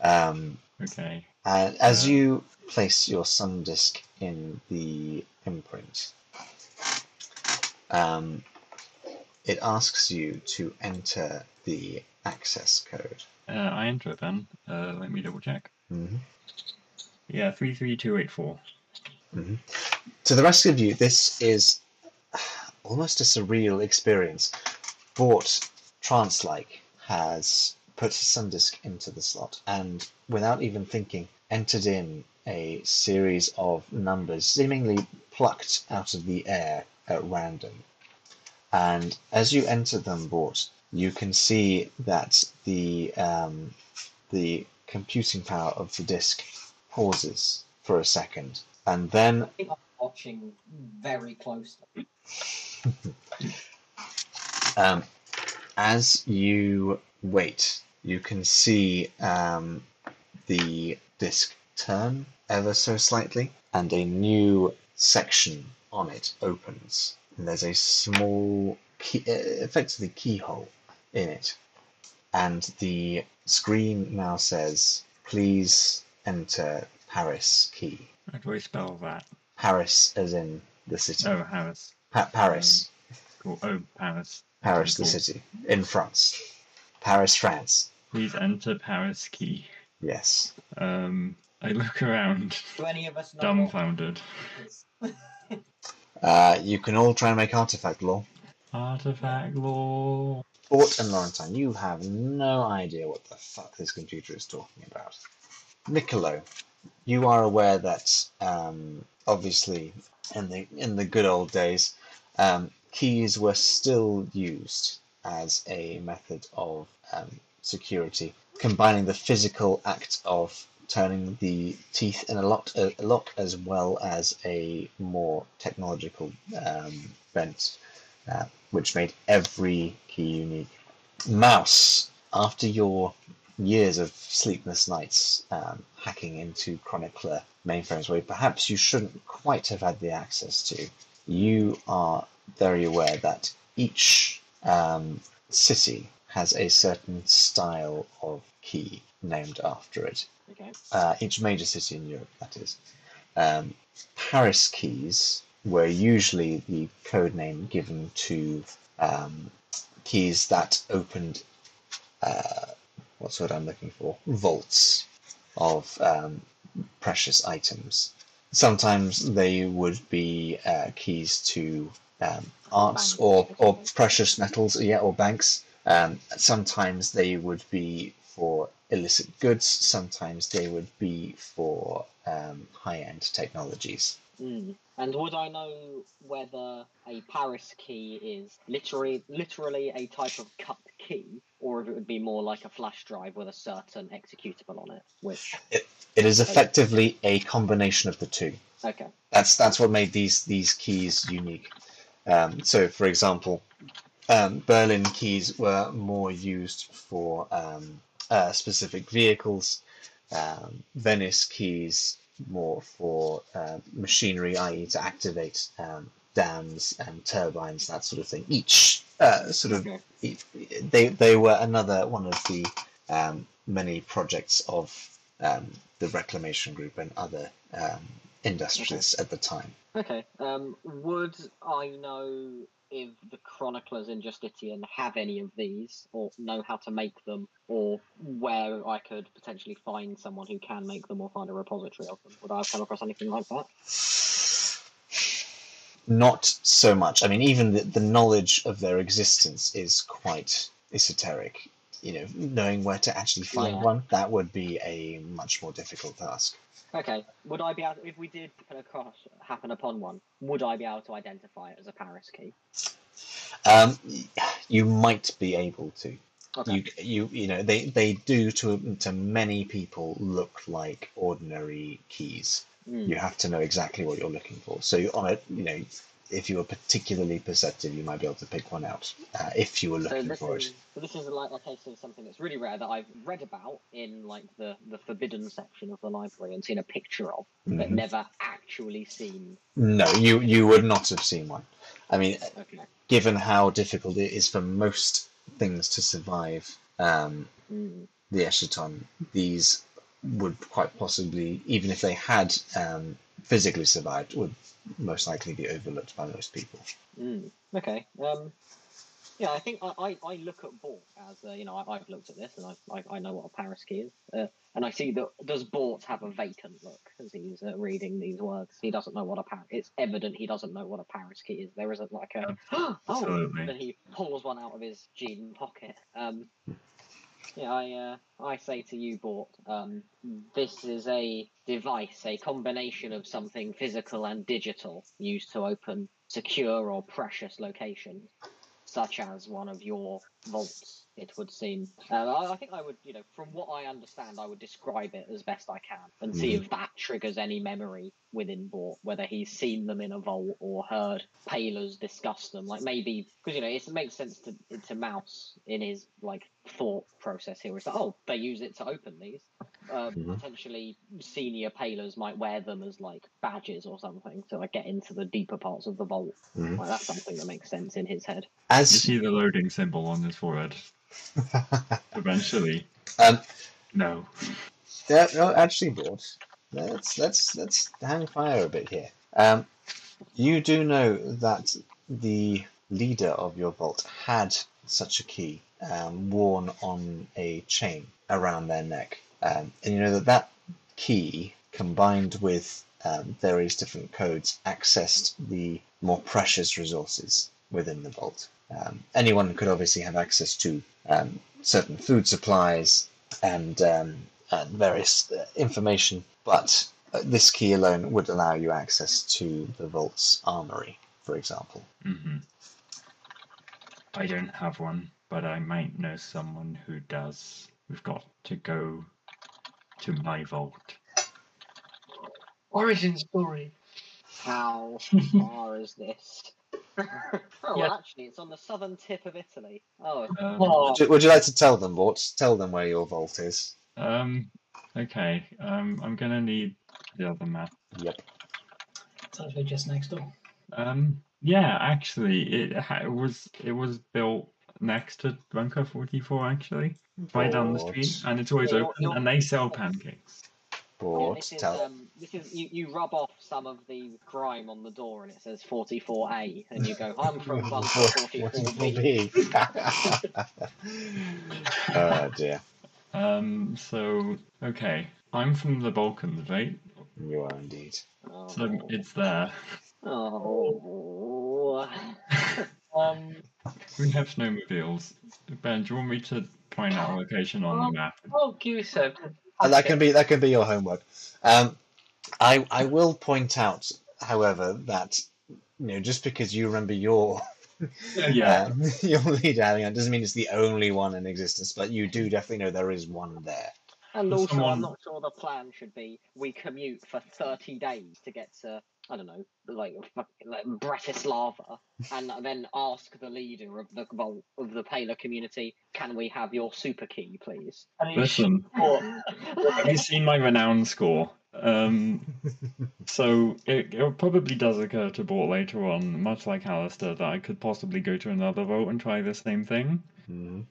um, Okay. And as Yeah. you place your sun disk in the imprint, um, it asks you to enter the access code. Uh, I enter it then. Uh, let me double check. hmm Yeah, three three two eight four. To the rest of you, this is almost a surreal experience. Bort, trance like, has put sun disk into the slot and, without even thinking, entered in a series of numbers seemingly plucked out of the air at random. And as you enter them, Bort, you can see that the um, the computing power of the disk pauses for a second, and then I'm watching very closely. *laughs* Um, as you wait, you can see um, the disk turn ever so slightly, and a new section on it opens. And there's a small, key, effectively keyhole in it, and the screen now says, "Please enter Paris key." How do we spell that? Paris, as in the city. Oh, Harris. Pa- Paris. Cool. Oh, Paris. Paris, the city, in France. Paris, France. Please enter Paris key. Yes. Um, I look around, Do any of us know? dumbfounded. *laughs* Uh, you can all try and make artifact lore. Artifact lore. Bort and Laurentine, you have no idea what the fuck this computer is talking about. Niccolo, you are aware that um, obviously in the in the good old days, um, keys were still used as a method of um, security, combining the physical act of turning the teeth in a lock, a lock as well as a more technological um, bent uh, which made every key unique. Mouse, after your years of sleepless nights um, hacking into chronicler mainframes where perhaps you shouldn't quite have had the access to, you are very aware that each um, city has a certain style of key named after it. Okay. Uh, each major city in Europe, that is. Um, Paris keys were usually the code name given to um, keys that opened uh, what's what I'm looking for vaults of um, precious items. Sometimes they would be uh, keys to um, arts or, or precious metals, yeah, or banks. Um, sometimes they would be for illicit goods. Sometimes they would be for um, high-end technologies. Mm. And would I know whether a Paris key is literally literally a type of cut key, or if it would be more like a flash drive with a certain executable on it? Which It is effectively a combination of the two. okay, That's that's what made these these keys unique. Um, so, for example, um, Berlin keys were more used for um, uh, specific vehicles. Um, Venice keys more for uh, machinery, i.e., to activate um, dams and turbines, that sort of thing. Each uh, sort of okay, they they were another one of the um, many projects of um, the Reclamation Group and other um, industrialists at the time. okay. Um, would I know if the chroniclers in Justitian have any of these, or know how to make them, or where I could potentially find someone who can make them, or find a repository of them? Would I have come across anything like that? Not so much. I mean, even the, the knowledge of their existence is quite esoteric. You know, knowing where to actually find Yeah. one, that would be a much more difficult task. Okay. Would I be able, if we did happen across, happen upon one, would I be able to identify it as a Paris key? Um, you might be able to. Okay. You, you, you know, they, they do to to many people look like ordinary keys. Mm. You have to know exactly what you're looking for. So on a, you know, if you were particularly perceptive, you might be able to pick one out uh, if you were So looking this for is it. so this is like a case of something that's really rare that I've read about in like the the forbidden section of the library and seen a picture of, but Mhm. never actually seen. No, you you would not have seen one. I mean, Okay. given how difficult it is for most things to survive um, Mm. the Eschaton, these would quite possibly, even if they had um, physically survived, would most likely be overlooked by most people. Mm. Okay. Um. Yeah, I think I, I, I look at Bort as uh, you know I, I've looked at this and I, I, I know what a Paris key is uh, and I see that does Bort have a vacant look as he's uh, reading these words he doesn't know what a Paris it's evident he doesn't know what a Paris key is there isn't like a *gasps* oh Absolutely. then he pulls one out of his jean pocket um yeah I uh, I say to you Bort um this is a device a combination of something physical and digital used to open secure or precious locations such as one of your vaults, it would seem. Uh, I, I think I would, you know, from what I understand, I would describe it as best I can and see if that triggers any memory within Bort, whether he's seen them in a vault or heard Palers discuss them. Like maybe, because, you know, it makes sense to, to Mouse in his, like, thought process here. It's like, oh, they use it to open these. Uh, Mhm. Potentially, senior Palers might wear them as, like, badges or something to, like, get into the deeper parts of the vault. Mhm. Like, that's something that makes sense in his head. As you see the loading symbol on his forehead. *laughs* Eventually. um, No. Yeah, no, actually, Bort. Let's let's let's hang fire a bit here. Um, you do know that the leader of your vault had such a key um, worn on a chain around their neck. Um, and you know that that key, combined with um, various different codes, accessed the more precious resources within the vault. Um, anyone could obviously have access to um, certain food supplies and, um, and various uh, information, but uh, this key alone would allow you access to the vault's armory, for example. hmm I don't have one, but I might know someone who does. We've got to go to my vault. Origin story. How *laughs* far is this? *laughs* oh, Yeah. well, actually, it's on the southern tip of Italy. Oh, Um, Would you, would you like to tell them, Bort? Tell them where your vault is. um, okay. Um, I'm gonna need the other map. Yep. It's actually just next door. Um, yeah, actually, it, it was it was built next to Bunker 44, actually, right down the street, and it's always Yeah, you're- open, you're- and they sell pancakes. Yeah, this is, tell. um, this is you, you rub off some of the grime on the door and it says 44A, and you go, I'm from bunker 44B. 44B. oh dear. Um, so okay, I'm from the Balkans, right? You are indeed. So Oh, it's there. oh. *laughs* um, We have snowmobiles. Ben, do you want me to point out a location on the map? oh, Gusev. And that can be that can be your homework. Um, I I will point out, however, that you know just because you remember your Yeah. um, *laughs* *laughs* your lead alien doesn't mean it's the only one in existence, but you do definitely know there is one there. And There's also, someone- I'm not sure the plan should be we commute for 30 days to get to, I don't know, like, fuck- like Bratislava, and *laughs* then ask the leader of the vault of the Paler community, can we have your super key, please? Listen, have you seen my renown score? Um, *laughs* so it, it probably does occur to Bort later on, much like Alistair, that I could possibly go to another vote and try the same thing. Mhm.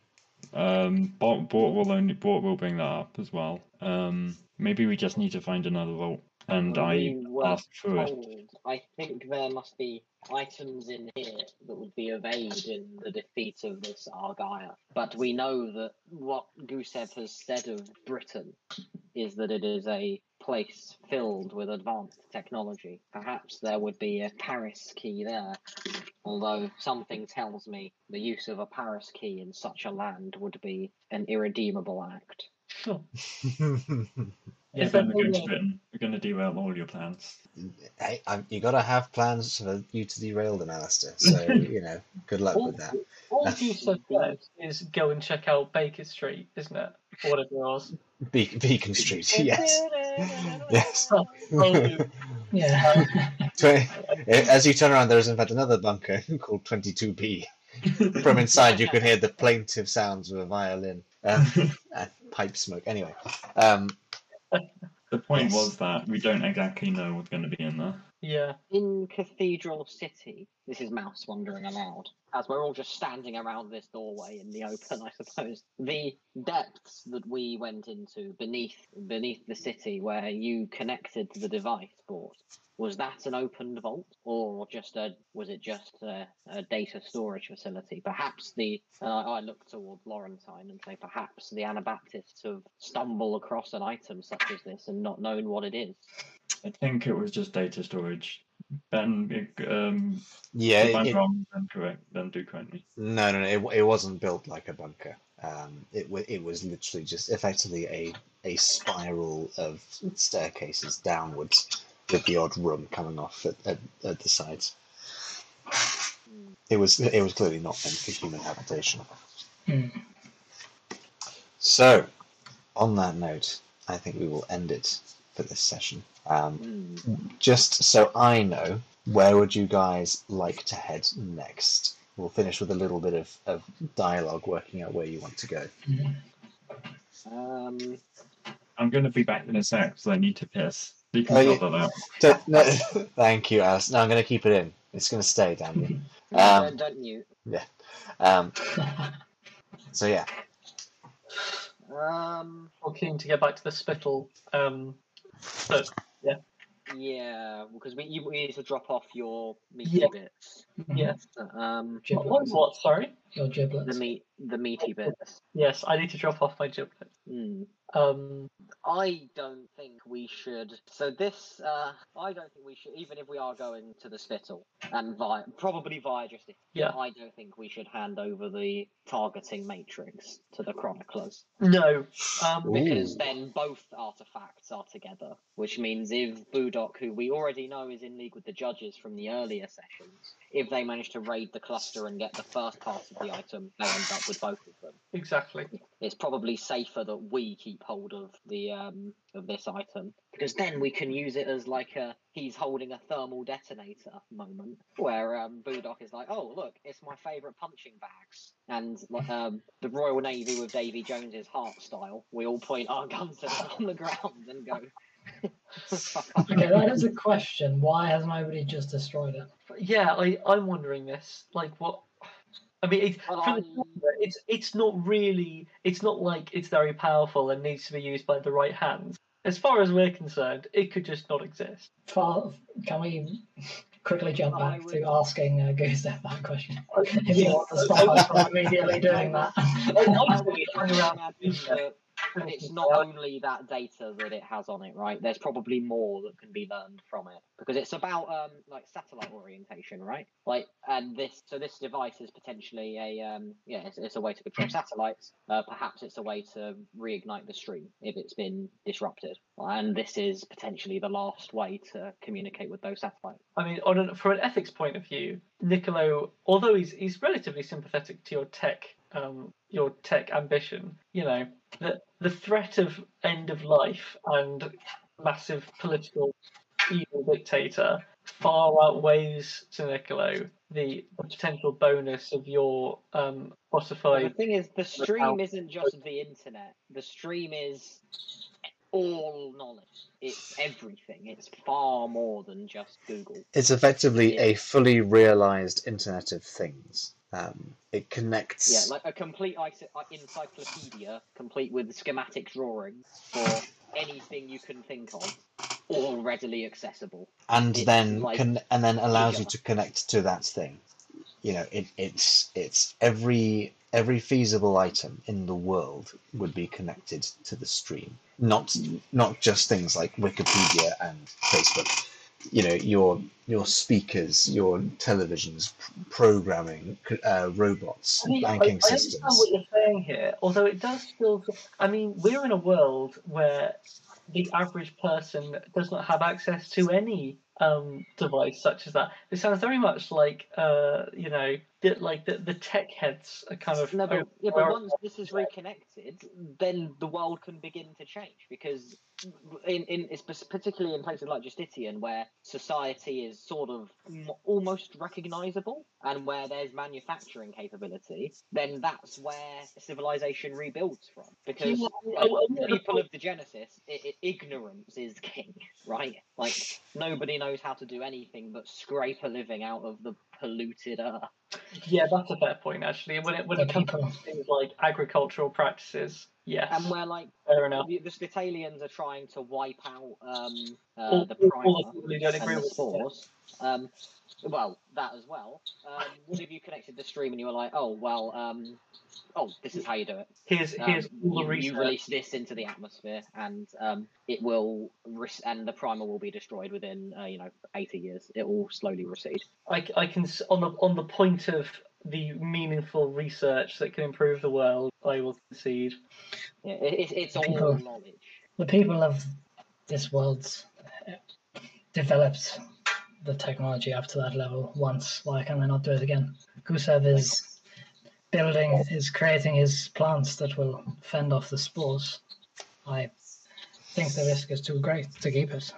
Um, Bort, Bort will only Bort will bring that up as well. Um, maybe we just need to find another vote, and I asked for it. I think there must be items in here that would be of aid in the defeat of this Argyre. But we know that what Gusev has said of Britain is that it is a place filled with advanced technology. Perhaps there would be a Paris key there, although something tells me the use of a Paris key in such a land would be an irredeemable act. Sure. Yeah, Is there Ben, we're going to way- Britain. We're going to derail all your plans. hey, I, you got to have plans for you to derail them, Alistair. So *laughs* you know, good luck with that. All *laughs* Gusev says is go and check out Baker Street, isn't it? Or whatever it was. Be- Beacon Street, *laughs* yes, yes. Oh, Yeah. Tw- As you turn around, there is in fact another bunker called 22B. From inside, you can hear the plaintive sounds of a violin um, and pipe smoke. Anyway, um, The point Yes. was that we don't exactly know what's going to be in there. yeah. In Cathedral City, this is Mouse wandering aloud, as we're all just standing around this doorway in the open, I suppose. The depths that we went into beneath beneath the city where you connected to the device board, was that an opened vault? Or just a was it just a, a data storage facility? Perhaps the and I, I look toward Laurentine and say perhaps the Anabaptists have stumbled across an item such as this and not known what it is. I think it was just data storage. Ben, um, yeah, if I'm it- wrong, then correct. Then do correct me. no, no, no, it, it wasn't built like a bunker. Um, it wa- it was literally just effectively a a spiral of staircases downwards, with the odd room coming off at, at, at the sides. It was it was clearly not meant for human habitation. Hmm. So, on that note, I think we will end it for this session. Um, Hmm. just so I know, where would you guys like to head next? We'll finish with a little bit of, of dialogue, working out where you want to go. Um, I'm going to be back in a sec because I need to piss. You can Oh, oh, yeah. that out. *laughs* Don't- no, *laughs* thank you, Alice. No, I'm going to keep it in. It's going to stay, damn you. no, Um, don't, don't mute. Um, so yeah, Um, Or keen to get back to the Spital. Um, but Yeah, Yeah, because we you we need to drop off your meaty Yeah. bits. Yes. Um, What, what, what? Sorry. Your giblets. the meat, the meaty bits. Yes, I need to drop off my giblet. Hmm. Um, I don't think we should. So this, uh, I don't think we should. Even if we are going to the Spital and via, probably via just, Yeah. I don't think we should hand over the targeting matrix to the chroniclers no. Um, because Ooh. then both artifacts are together. Which means if Budok, who we already know is in league with the judges from the earlier sessions, if they manage to raid the cluster and get the first part of the item, they end up with both of them exactly. It's probably safer that we keep hold of the um of this item because then we can use it as like a he's holding a thermal detonator moment where um Budok is like oh look it's my favorite punching bags and like, um the Royal Navy with Davy Jones's heart style we all point our guns at it on the ground and go. *laughs* Okay, that is a question. Why has nobody just destroyed it? Yeah, I I'm wondering this. Like, what? I mean, it, Well, for the it's it's not really. It's not like it's very powerful and needs to be used by the right hands. As far as we're concerned, it could just not exist. Far, can we quickly jump back would- to asking uh, Gustav that question? *laughs* If you want to stop us from immediately doing that. I Honestly, hang around. *laughs* imagine that it's not only that data that it has on it, right? There's probably more that can be learned from it because it's about um like satellite orientation, right? Like, and this so this device is potentially a um yeah, it's, it's a way to control satellites. Uh, perhaps it's a way to reignite the stream if it's been disrupted, and this is potentially the last way to communicate with those satellites. I mean, on an, from an ethics point of view, Niccolo, although he's he's relatively sympathetic to your tech, um, your tech ambition, you know, the the threat of end of life and massive political evil dictator far outweighs to Niccolo the, the potential bonus of your um, But the thing is, the stream isn't just the internet. The stream is all knowledge. It's everything. It's far more than just Google. It's effectively Yeah. a fully realized Internet of Things. Um, it connects. Yeah, like a complete uh, encyclopedia, complete with schematic drawings for anything you can think of, all readily accessible. and it's then like con- and then allows you to connect to that thing. You know, it, it's it's every every feasible item in the world would be connected to the stream. Not not just things like Wikipedia and Facebook. You know, your your speakers, your televisions, programming, uh, robots, I mean, I- banking I, understand systems. what you're saying here, although it does still. I mean, we're in a world where the average person does not have access to any um, device such as that. It sounds very much like, uh, you know, the, like the, the tech heads are kind of. No, but, yeah, but once this is reconnected, then the world can begin to change because in, in it's particularly in places like Justitian where society is sort of almost recognizable and where there's manufacturing capability, then that's where civilization rebuilds from. Because Yeah, like, oh, people of Degenesis, i i ignorance is king, *laughs* right? Like nobody knows how to do anything but scrape a living out of the polluted earth. Yeah, that's a fair point, actually. When it when it comes to things like agricultural practices, yes, And where like fair enough. the, the Spitalians are trying to wipe out um, uh, All- the all- primer all the people who don't agree and the with spores. Um, well, that as well. Um, what if you connected the stream and you were like, oh well, um, oh this is how you do it. Here's Um, here's all the you, you release this into the atmosphere, and um, it will, res- and the primer will be destroyed within, uh, you know, eighty years. It will slowly recede. I, I can on the on the point of the meaningful research that can improve the world, I will concede. Yeah, it, it's it's all People- knowledge. The people of this world uh, developed the technology up to that level once. Why can they not do it again? Gusev is building, is creating his plants that will fend off the spores. I think the risk is too great to keep it.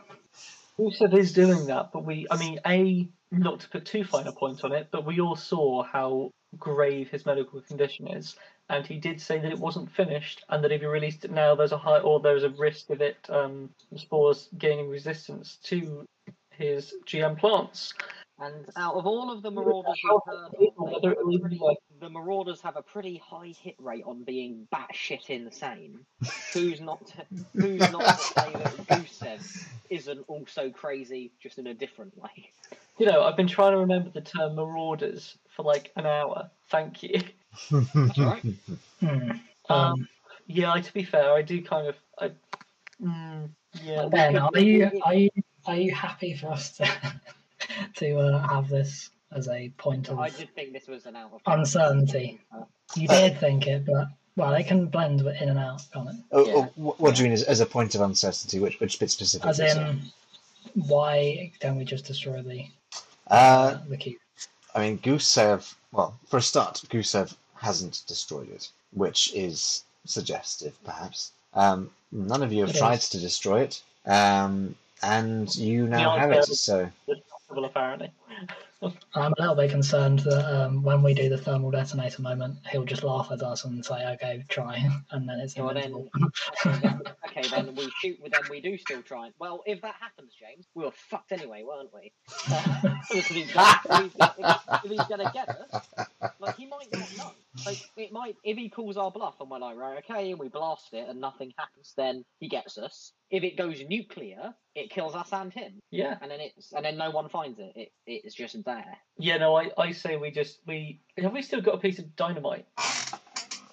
Gusev is doing that, but we, I mean, a not to put too fine a point on it, but we all saw how grave his medical condition is, and he did say that it wasn't finished, and that if he released it now, there's a high or there's a risk of it um, spores gaining resistance to his GM plants. And out of all of the marauders we've heard of, Whether it will they be pretty the Marauders have a pretty high hit rate on being batshit insane. *laughs* who's not to, who's not to say that Gusev isn't also crazy, just in a different way? You know, I've been trying to remember the term marauders for like an hour. Thank you. That's. Hmm. Um, Um, yeah, I- to be fair, I do kind of. I, mm, yeah, ben, are you are you are you happy for us to *laughs* to uh, have this as a point of I did think this was an out of uncertainty? Uh, You did think it, but well, it can blend in and out, can't it? Oh, Yeah. oh, what do you mean as, as a point of uncertainty? Which which bit specifically? As sorry? in, why don't we just destroy the uh, the key? I mean, Gusev. Well, for a start, Gusev hasn't destroyed it, which is suggestive, perhaps. Um, none of you have It tried is. to destroy it, um, and you now have it. So, it's possible, apparently. *laughs* I'm a little bit concerned that um, when we do the thermal detonator moment, he'll just laugh at us and say, "Okay, try," *laughs* and then it's Well, then- okay, then, *laughs* *laughs* okay, then we shoot. Then we do still try. Well, if that happens, James, we were fucked anyway, weren't we? Uh, if, he's gonna, if, he's gonna, if he's gonna get us, like he might not know. Like it might if he calls our bluff and we're like, right, okay, and we blast it and nothing happens, then he gets us. If it goes nuclear, it kills us and him, Yeah, and then it's and then no one finds it. It it's just there. yeah. No, I, I say we just we have we still got a piece of dynamite.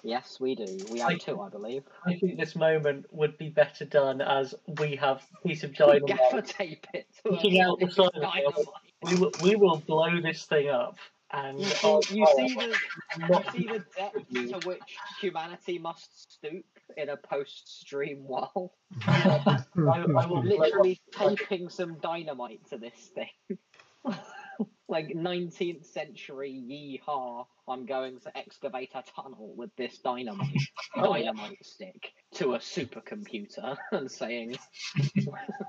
Yes, we do. We have I- two, I believe. I think this moment would be better done as we have a piece of *laughs* Gaffer dynamite. tape it to out the side dynamite. We will we will blow this thing up, and You see, you see the you see the depth to which humanity must stoop in a post-stream world. *laughs* I, I will Literally taping some dynamite to this thing. *laughs* *laughs* like 19th century yeehaw, I'm going to excavate a tunnel with this dynamite *laughs* Oh, dynamite stick to a supercomputer *laughs* and saying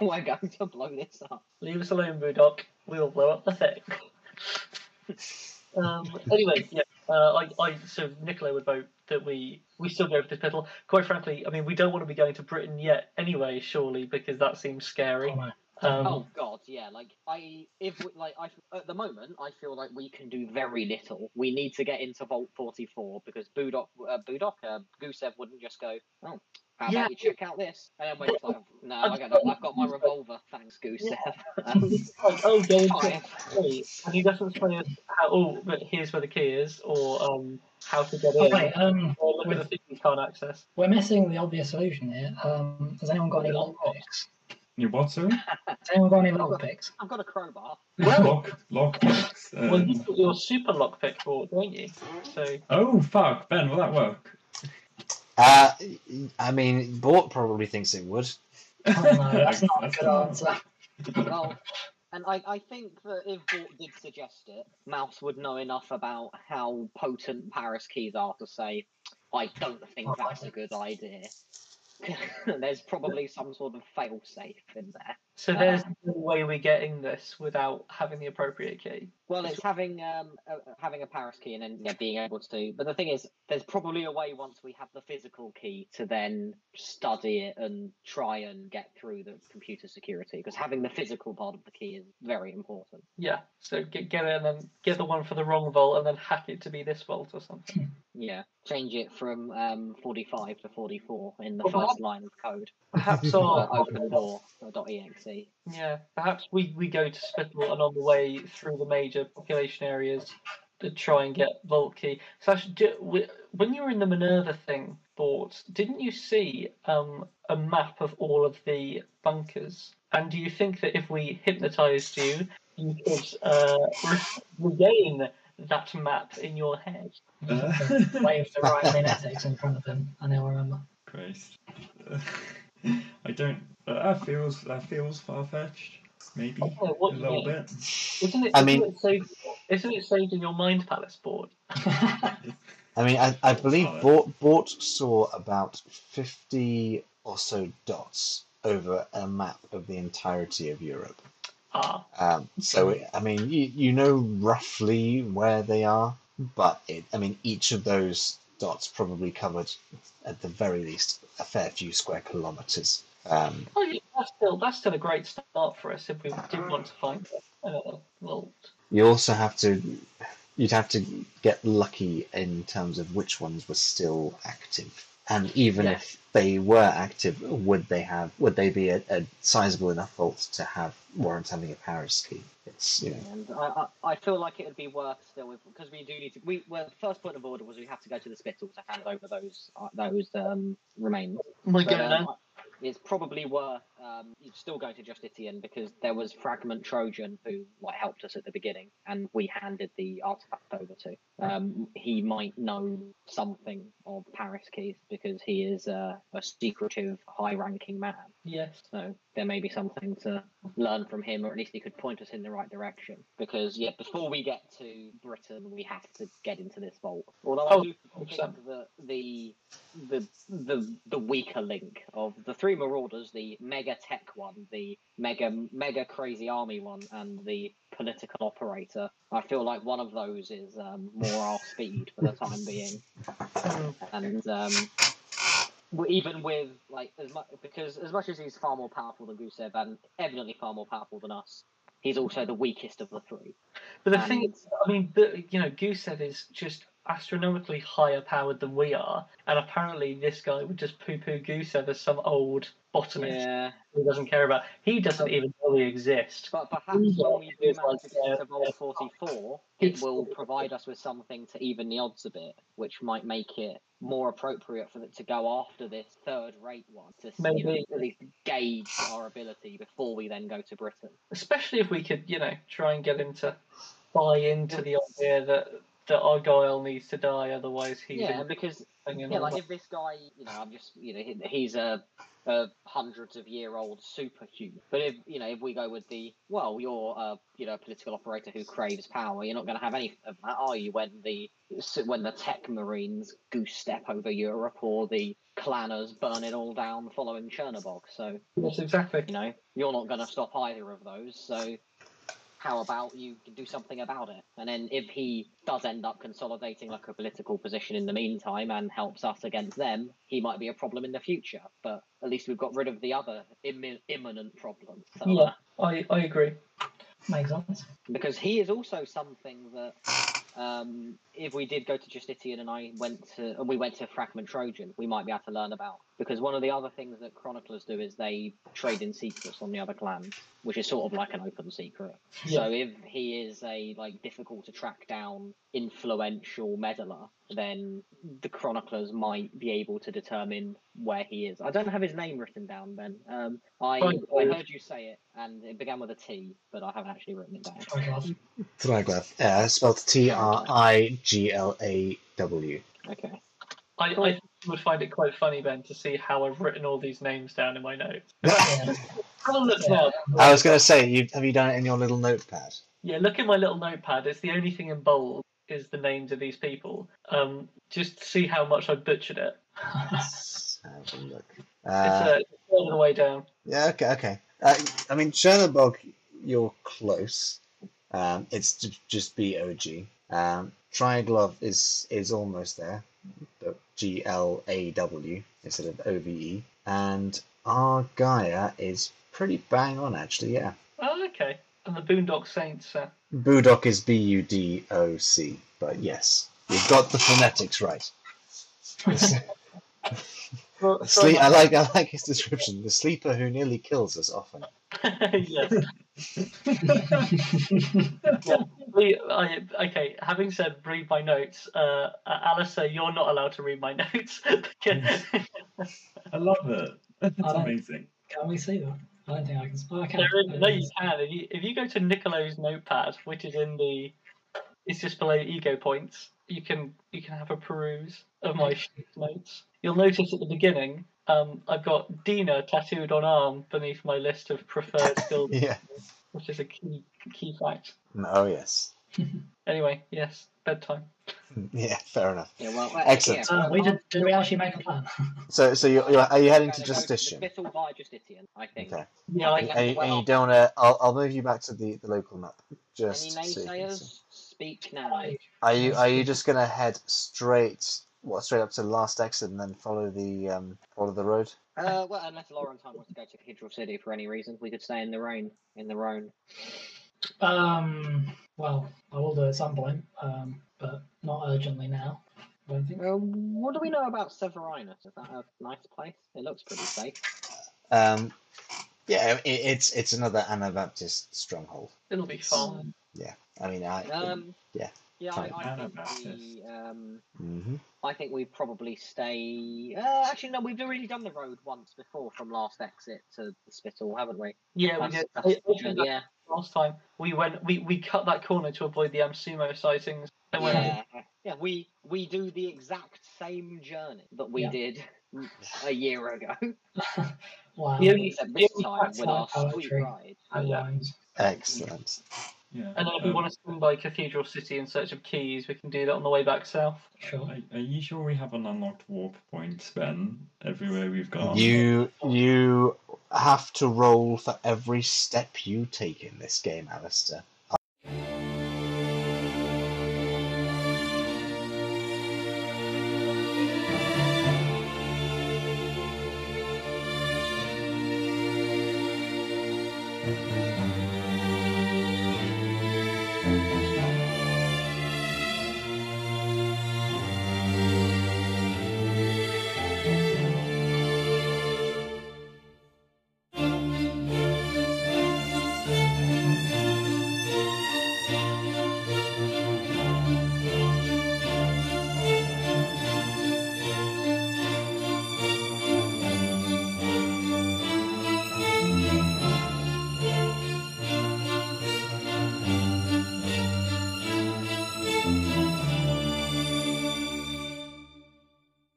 we're going to blow this up. Leave us alone, Budok. We will blow up the thing. um, anyway, yeah. Uh, I, I, so Nicola would vote that we we still go for this battle. Quite frankly, I mean, we don't want to be going to Britain yet, anyway. Surely, because that seems scary. Oh, no. Um, oh god, yeah. Like I, if we, like I, at the moment, I feel like we can do very little. We need to get into Vault Forty Four because Budok, uh, Budok, uh, Gusev wouldn't just go, oh, how Yeah. about you check out this? And then we're just like, no, I got, I've got my revolver, thanks, Gusev. Um, like, *laughs* oh, go into fine. Wait, and he doesn't say us how. Oh, but here's where the key is, or um, how to get Oh, in. wait, um, Or look at the thing you can't access. we're missing the obvious solution here. Um, has anyone got any lockpicks? You what, sorry? *laughs* Has anyone got any lockpicks? I've got a crowbar. Lock, lock picks. Well, Um, you've got your super lockpick board, don't you? So oh, fuck. Ben, will that work? uh, I mean, Bort probably thinks it would. *laughs* Oh, no, that's not a good answer. Well, and I, I think that if Bort did suggest it, Mouse would know enough about how potent Paris keys are to say, I don't think that's a good idea. *laughs* There's probably some sort of fail safe in there. So there's no way we're getting this without having the appropriate key. Well, it's having um uh, having a Paris key and then yeah, being able to. But the thing is, there's probably a way once we have the physical key to then study it and try and get through the computer security. Because having the physical part of the key is very important. Yeah. So get get it and then get the one for the wrong vault and then hack it to be this vault or something. Yeah, change it from um 45 to 44 in the Well, first line of code. Perhaps Uh, our open door dot exe. Yeah. Perhaps we we go to Spital and on the way through the major population areas to try and get vault key. So actually, do, when you were in the Minerva thing, Bort, didn't you see um a map of all of the bunkers? And do you think that if we hypnotized you, you could uh, regain that map in your head? Uh, Wave the right *laughs* kinetics in front of him, and he'll remember. Christ. *laughs* I don't. That feels that feels far fetched. Maybe know a little mean. bit. Isn't it? I isn't mean- it saved, isn't it saved in your mind palace board? *laughs* I mean, I, I believe Solid. Bort, Bort saw about 50 or so dots over a map of the entirety of Europe. Ah, Um, so, it, I mean, you, you know roughly where they are, but it, I mean, each of those dots probably covered, at the very least, a fair few square kilometres. Um, oh, yeah, that's still that's still a great start for us if we did want to find a uh, vault. you also have to you'd have to get lucky in terms of which ones were still active. And even Yeah. if they were active, would they have would they be a, a sizable enough vault to have warrant having a Paris key? It's you know And I, I, I feel like it would be worth still because we do need to. We well, the first point of order was we have to go to the Spital to hand over those uh, those um, remains. My So, goodness. um, it's probably worth um, you'd still go to Justitian because there was Fragment Trojan who like helped us at the beginning, and we handed the artifact over to. Um, he might know something of Paris keys because he is a, a secretive, high-ranking man. Yes. So there may be something to learn from him, or at least he could point us in the right direction. Because yeah, before we get to Britain, we have to get into this vault. Although I Oh, do 100%. think that the the the the weaker link of the three Marauders, the mega tech one, the mega mega crazy army one, and the political operator, I feel like one of those is um, more our speed for the time being and um, even with like as much because as much as he's far more powerful than Gusev and evidently far more powerful than us, he's also the weakest of the three. But the thing is, I mean, the, you know, Gusev is just astronomically higher powered than we are, and apparently this guy would just poo-poo Gusev as some old botanist Yeah, who doesn't care about. He doesn't even know we exist. but perhaps Yeah, when we do manage to like, get uh, to Vault 44, it's- *laughs* it will provide us with something to even the odds a bit, which might make it more appropriate for it to go after this third-rate one to you know, Maybe. at least gauge our ability before we then go to Britain. Especially if we could, you know, try and get him to buy into the idea that that Argyre needs to die, otherwise he's Yeah, in because and Yeah, like if this guy, you know, I'm just, you know, he- he's a, a hundreds of year old superhuman. But if, you know, if we go with the, well, you're a, you know, a political operator who craves power, you're not going to have any of that, are you? When the when the tech marines goose step over Europe or the clanners burn it all down following Chernobog. So Yes, exactly. you know, you're not going to stop either of those. So how about you do something about it? And then if he does end up consolidating like a political position in the meantime and helps us against them, he might be a problem in the future. But at least we've got rid of the other immi- imminent problem. So, Yeah. uh, I, I agree. Makes sense. because he is also something that um, if we did go to Justitian and I went to and we went to Fragment Trojan, we might be able to learn about. Because one of the other things that chroniclers do is they trade in secrets on the other clans, which is sort of like an open secret. Yeah. So if he is a like difficult to track down influential meddler, then the chroniclers might be able to determine where he is. I don't have his name written down, Ben. Um, I I heard you say it, and it began with a T, but I haven't actually written it down. Triglav. Triglav. Uh, spelled T R I G L A W. Okay. I, I would find it quite funny, Ben, to see how I've written all these names down in my notes. *laughs* Yeah. Look, Yeah. Bob. I was going to say, you have you done it in your little notepad? Yeah, look at my little notepad. It's the only thing in bold is the names of these people. Um, just to see how much I butchered it. Let's have a look. *laughs* It's Uh, it's all the way down. yeah, okay, okay. Uh, I mean, Chernobog, you're close. Um, it's ju- just B O G. Um, Triglove is is almost there, but G L A W instead of O V E. And Argaia is pretty bang on, actually. Yeah. Oh, okay. And the Boondock Saints. Uh, Budok is B U D O C, but yes, you've got the phonetics right. *laughs* well, The sleep, I like I like his description. The sleeper who nearly kills us often. *laughs* yes. *laughs* We- I, okay, having said read my notes, uh, uh, Alistair, you're not allowed to read my *laughs* notes. I love it. It's amazing. Can we see that? I don't think I can. Oh, I can. There is, no, you can. If you, if you go to Nicolo's notepad, which is in the, it's just below ego points. You can you can have a peruse of my notes. You'll notice at the beginning, um, I've got Dina tattooed on arm beneath my list of preferred *laughs* skills, Yeah. Which is a key key fact. Oh yes. *laughs* Anyway, yes, bedtime. *laughs* Yeah. Fair enough. Yeah, well, uh, Excellent. yeah, Uh, we did. Did we actually make a plan? *laughs* So so you're, you're are you heading to Gotta go Justitian? the Spital via Justitian, I think. Okay. Yeah, I, think And, you- well- and you don't want to. I'll I'll move you back to the, the local map. Any Just so you can see. naysayers? Speak now. Are you are you just gonna head straight what straight up to the last exit and then follow the um follow the road? Uh, well, unless Laurentine wants to go to Cathedral City for any reason, we could stay in the rain, in the Rhone. Um, well, I will do at some point, um, but not urgently now. I don't think. Uh, what do we know about Severinus? Is that a nice place? It looks pretty safe. Um, yeah, it, it's it's another Anabaptist stronghold. It'll be fun. Yeah, I mean, I. Um, yeah. Yeah, I, I think we, um, hmm I think we probably stay. Uh, actually, no, we've already done the road once before from last exit to the Spital, haven't we? Yeah, we That's, did. that's I- I did journey, that yeah, last time. We went. We, we cut that corner to avoid the Amsumo sightings. Yeah, yeah. We we do the exact same journey that we Yeah. did a year ago, *laughs* Wow. The only- except this time with our facts sweet ride. Outlines. Excellent. Yeah. And then if we um, want to swing by Cathedral City in search of keys, we can do that on the way back south. Sure. Are, are you sure we have an unlocked warp point, Ben? Everywhere we've gone. You you have to roll for every step you take in this game, Alistair.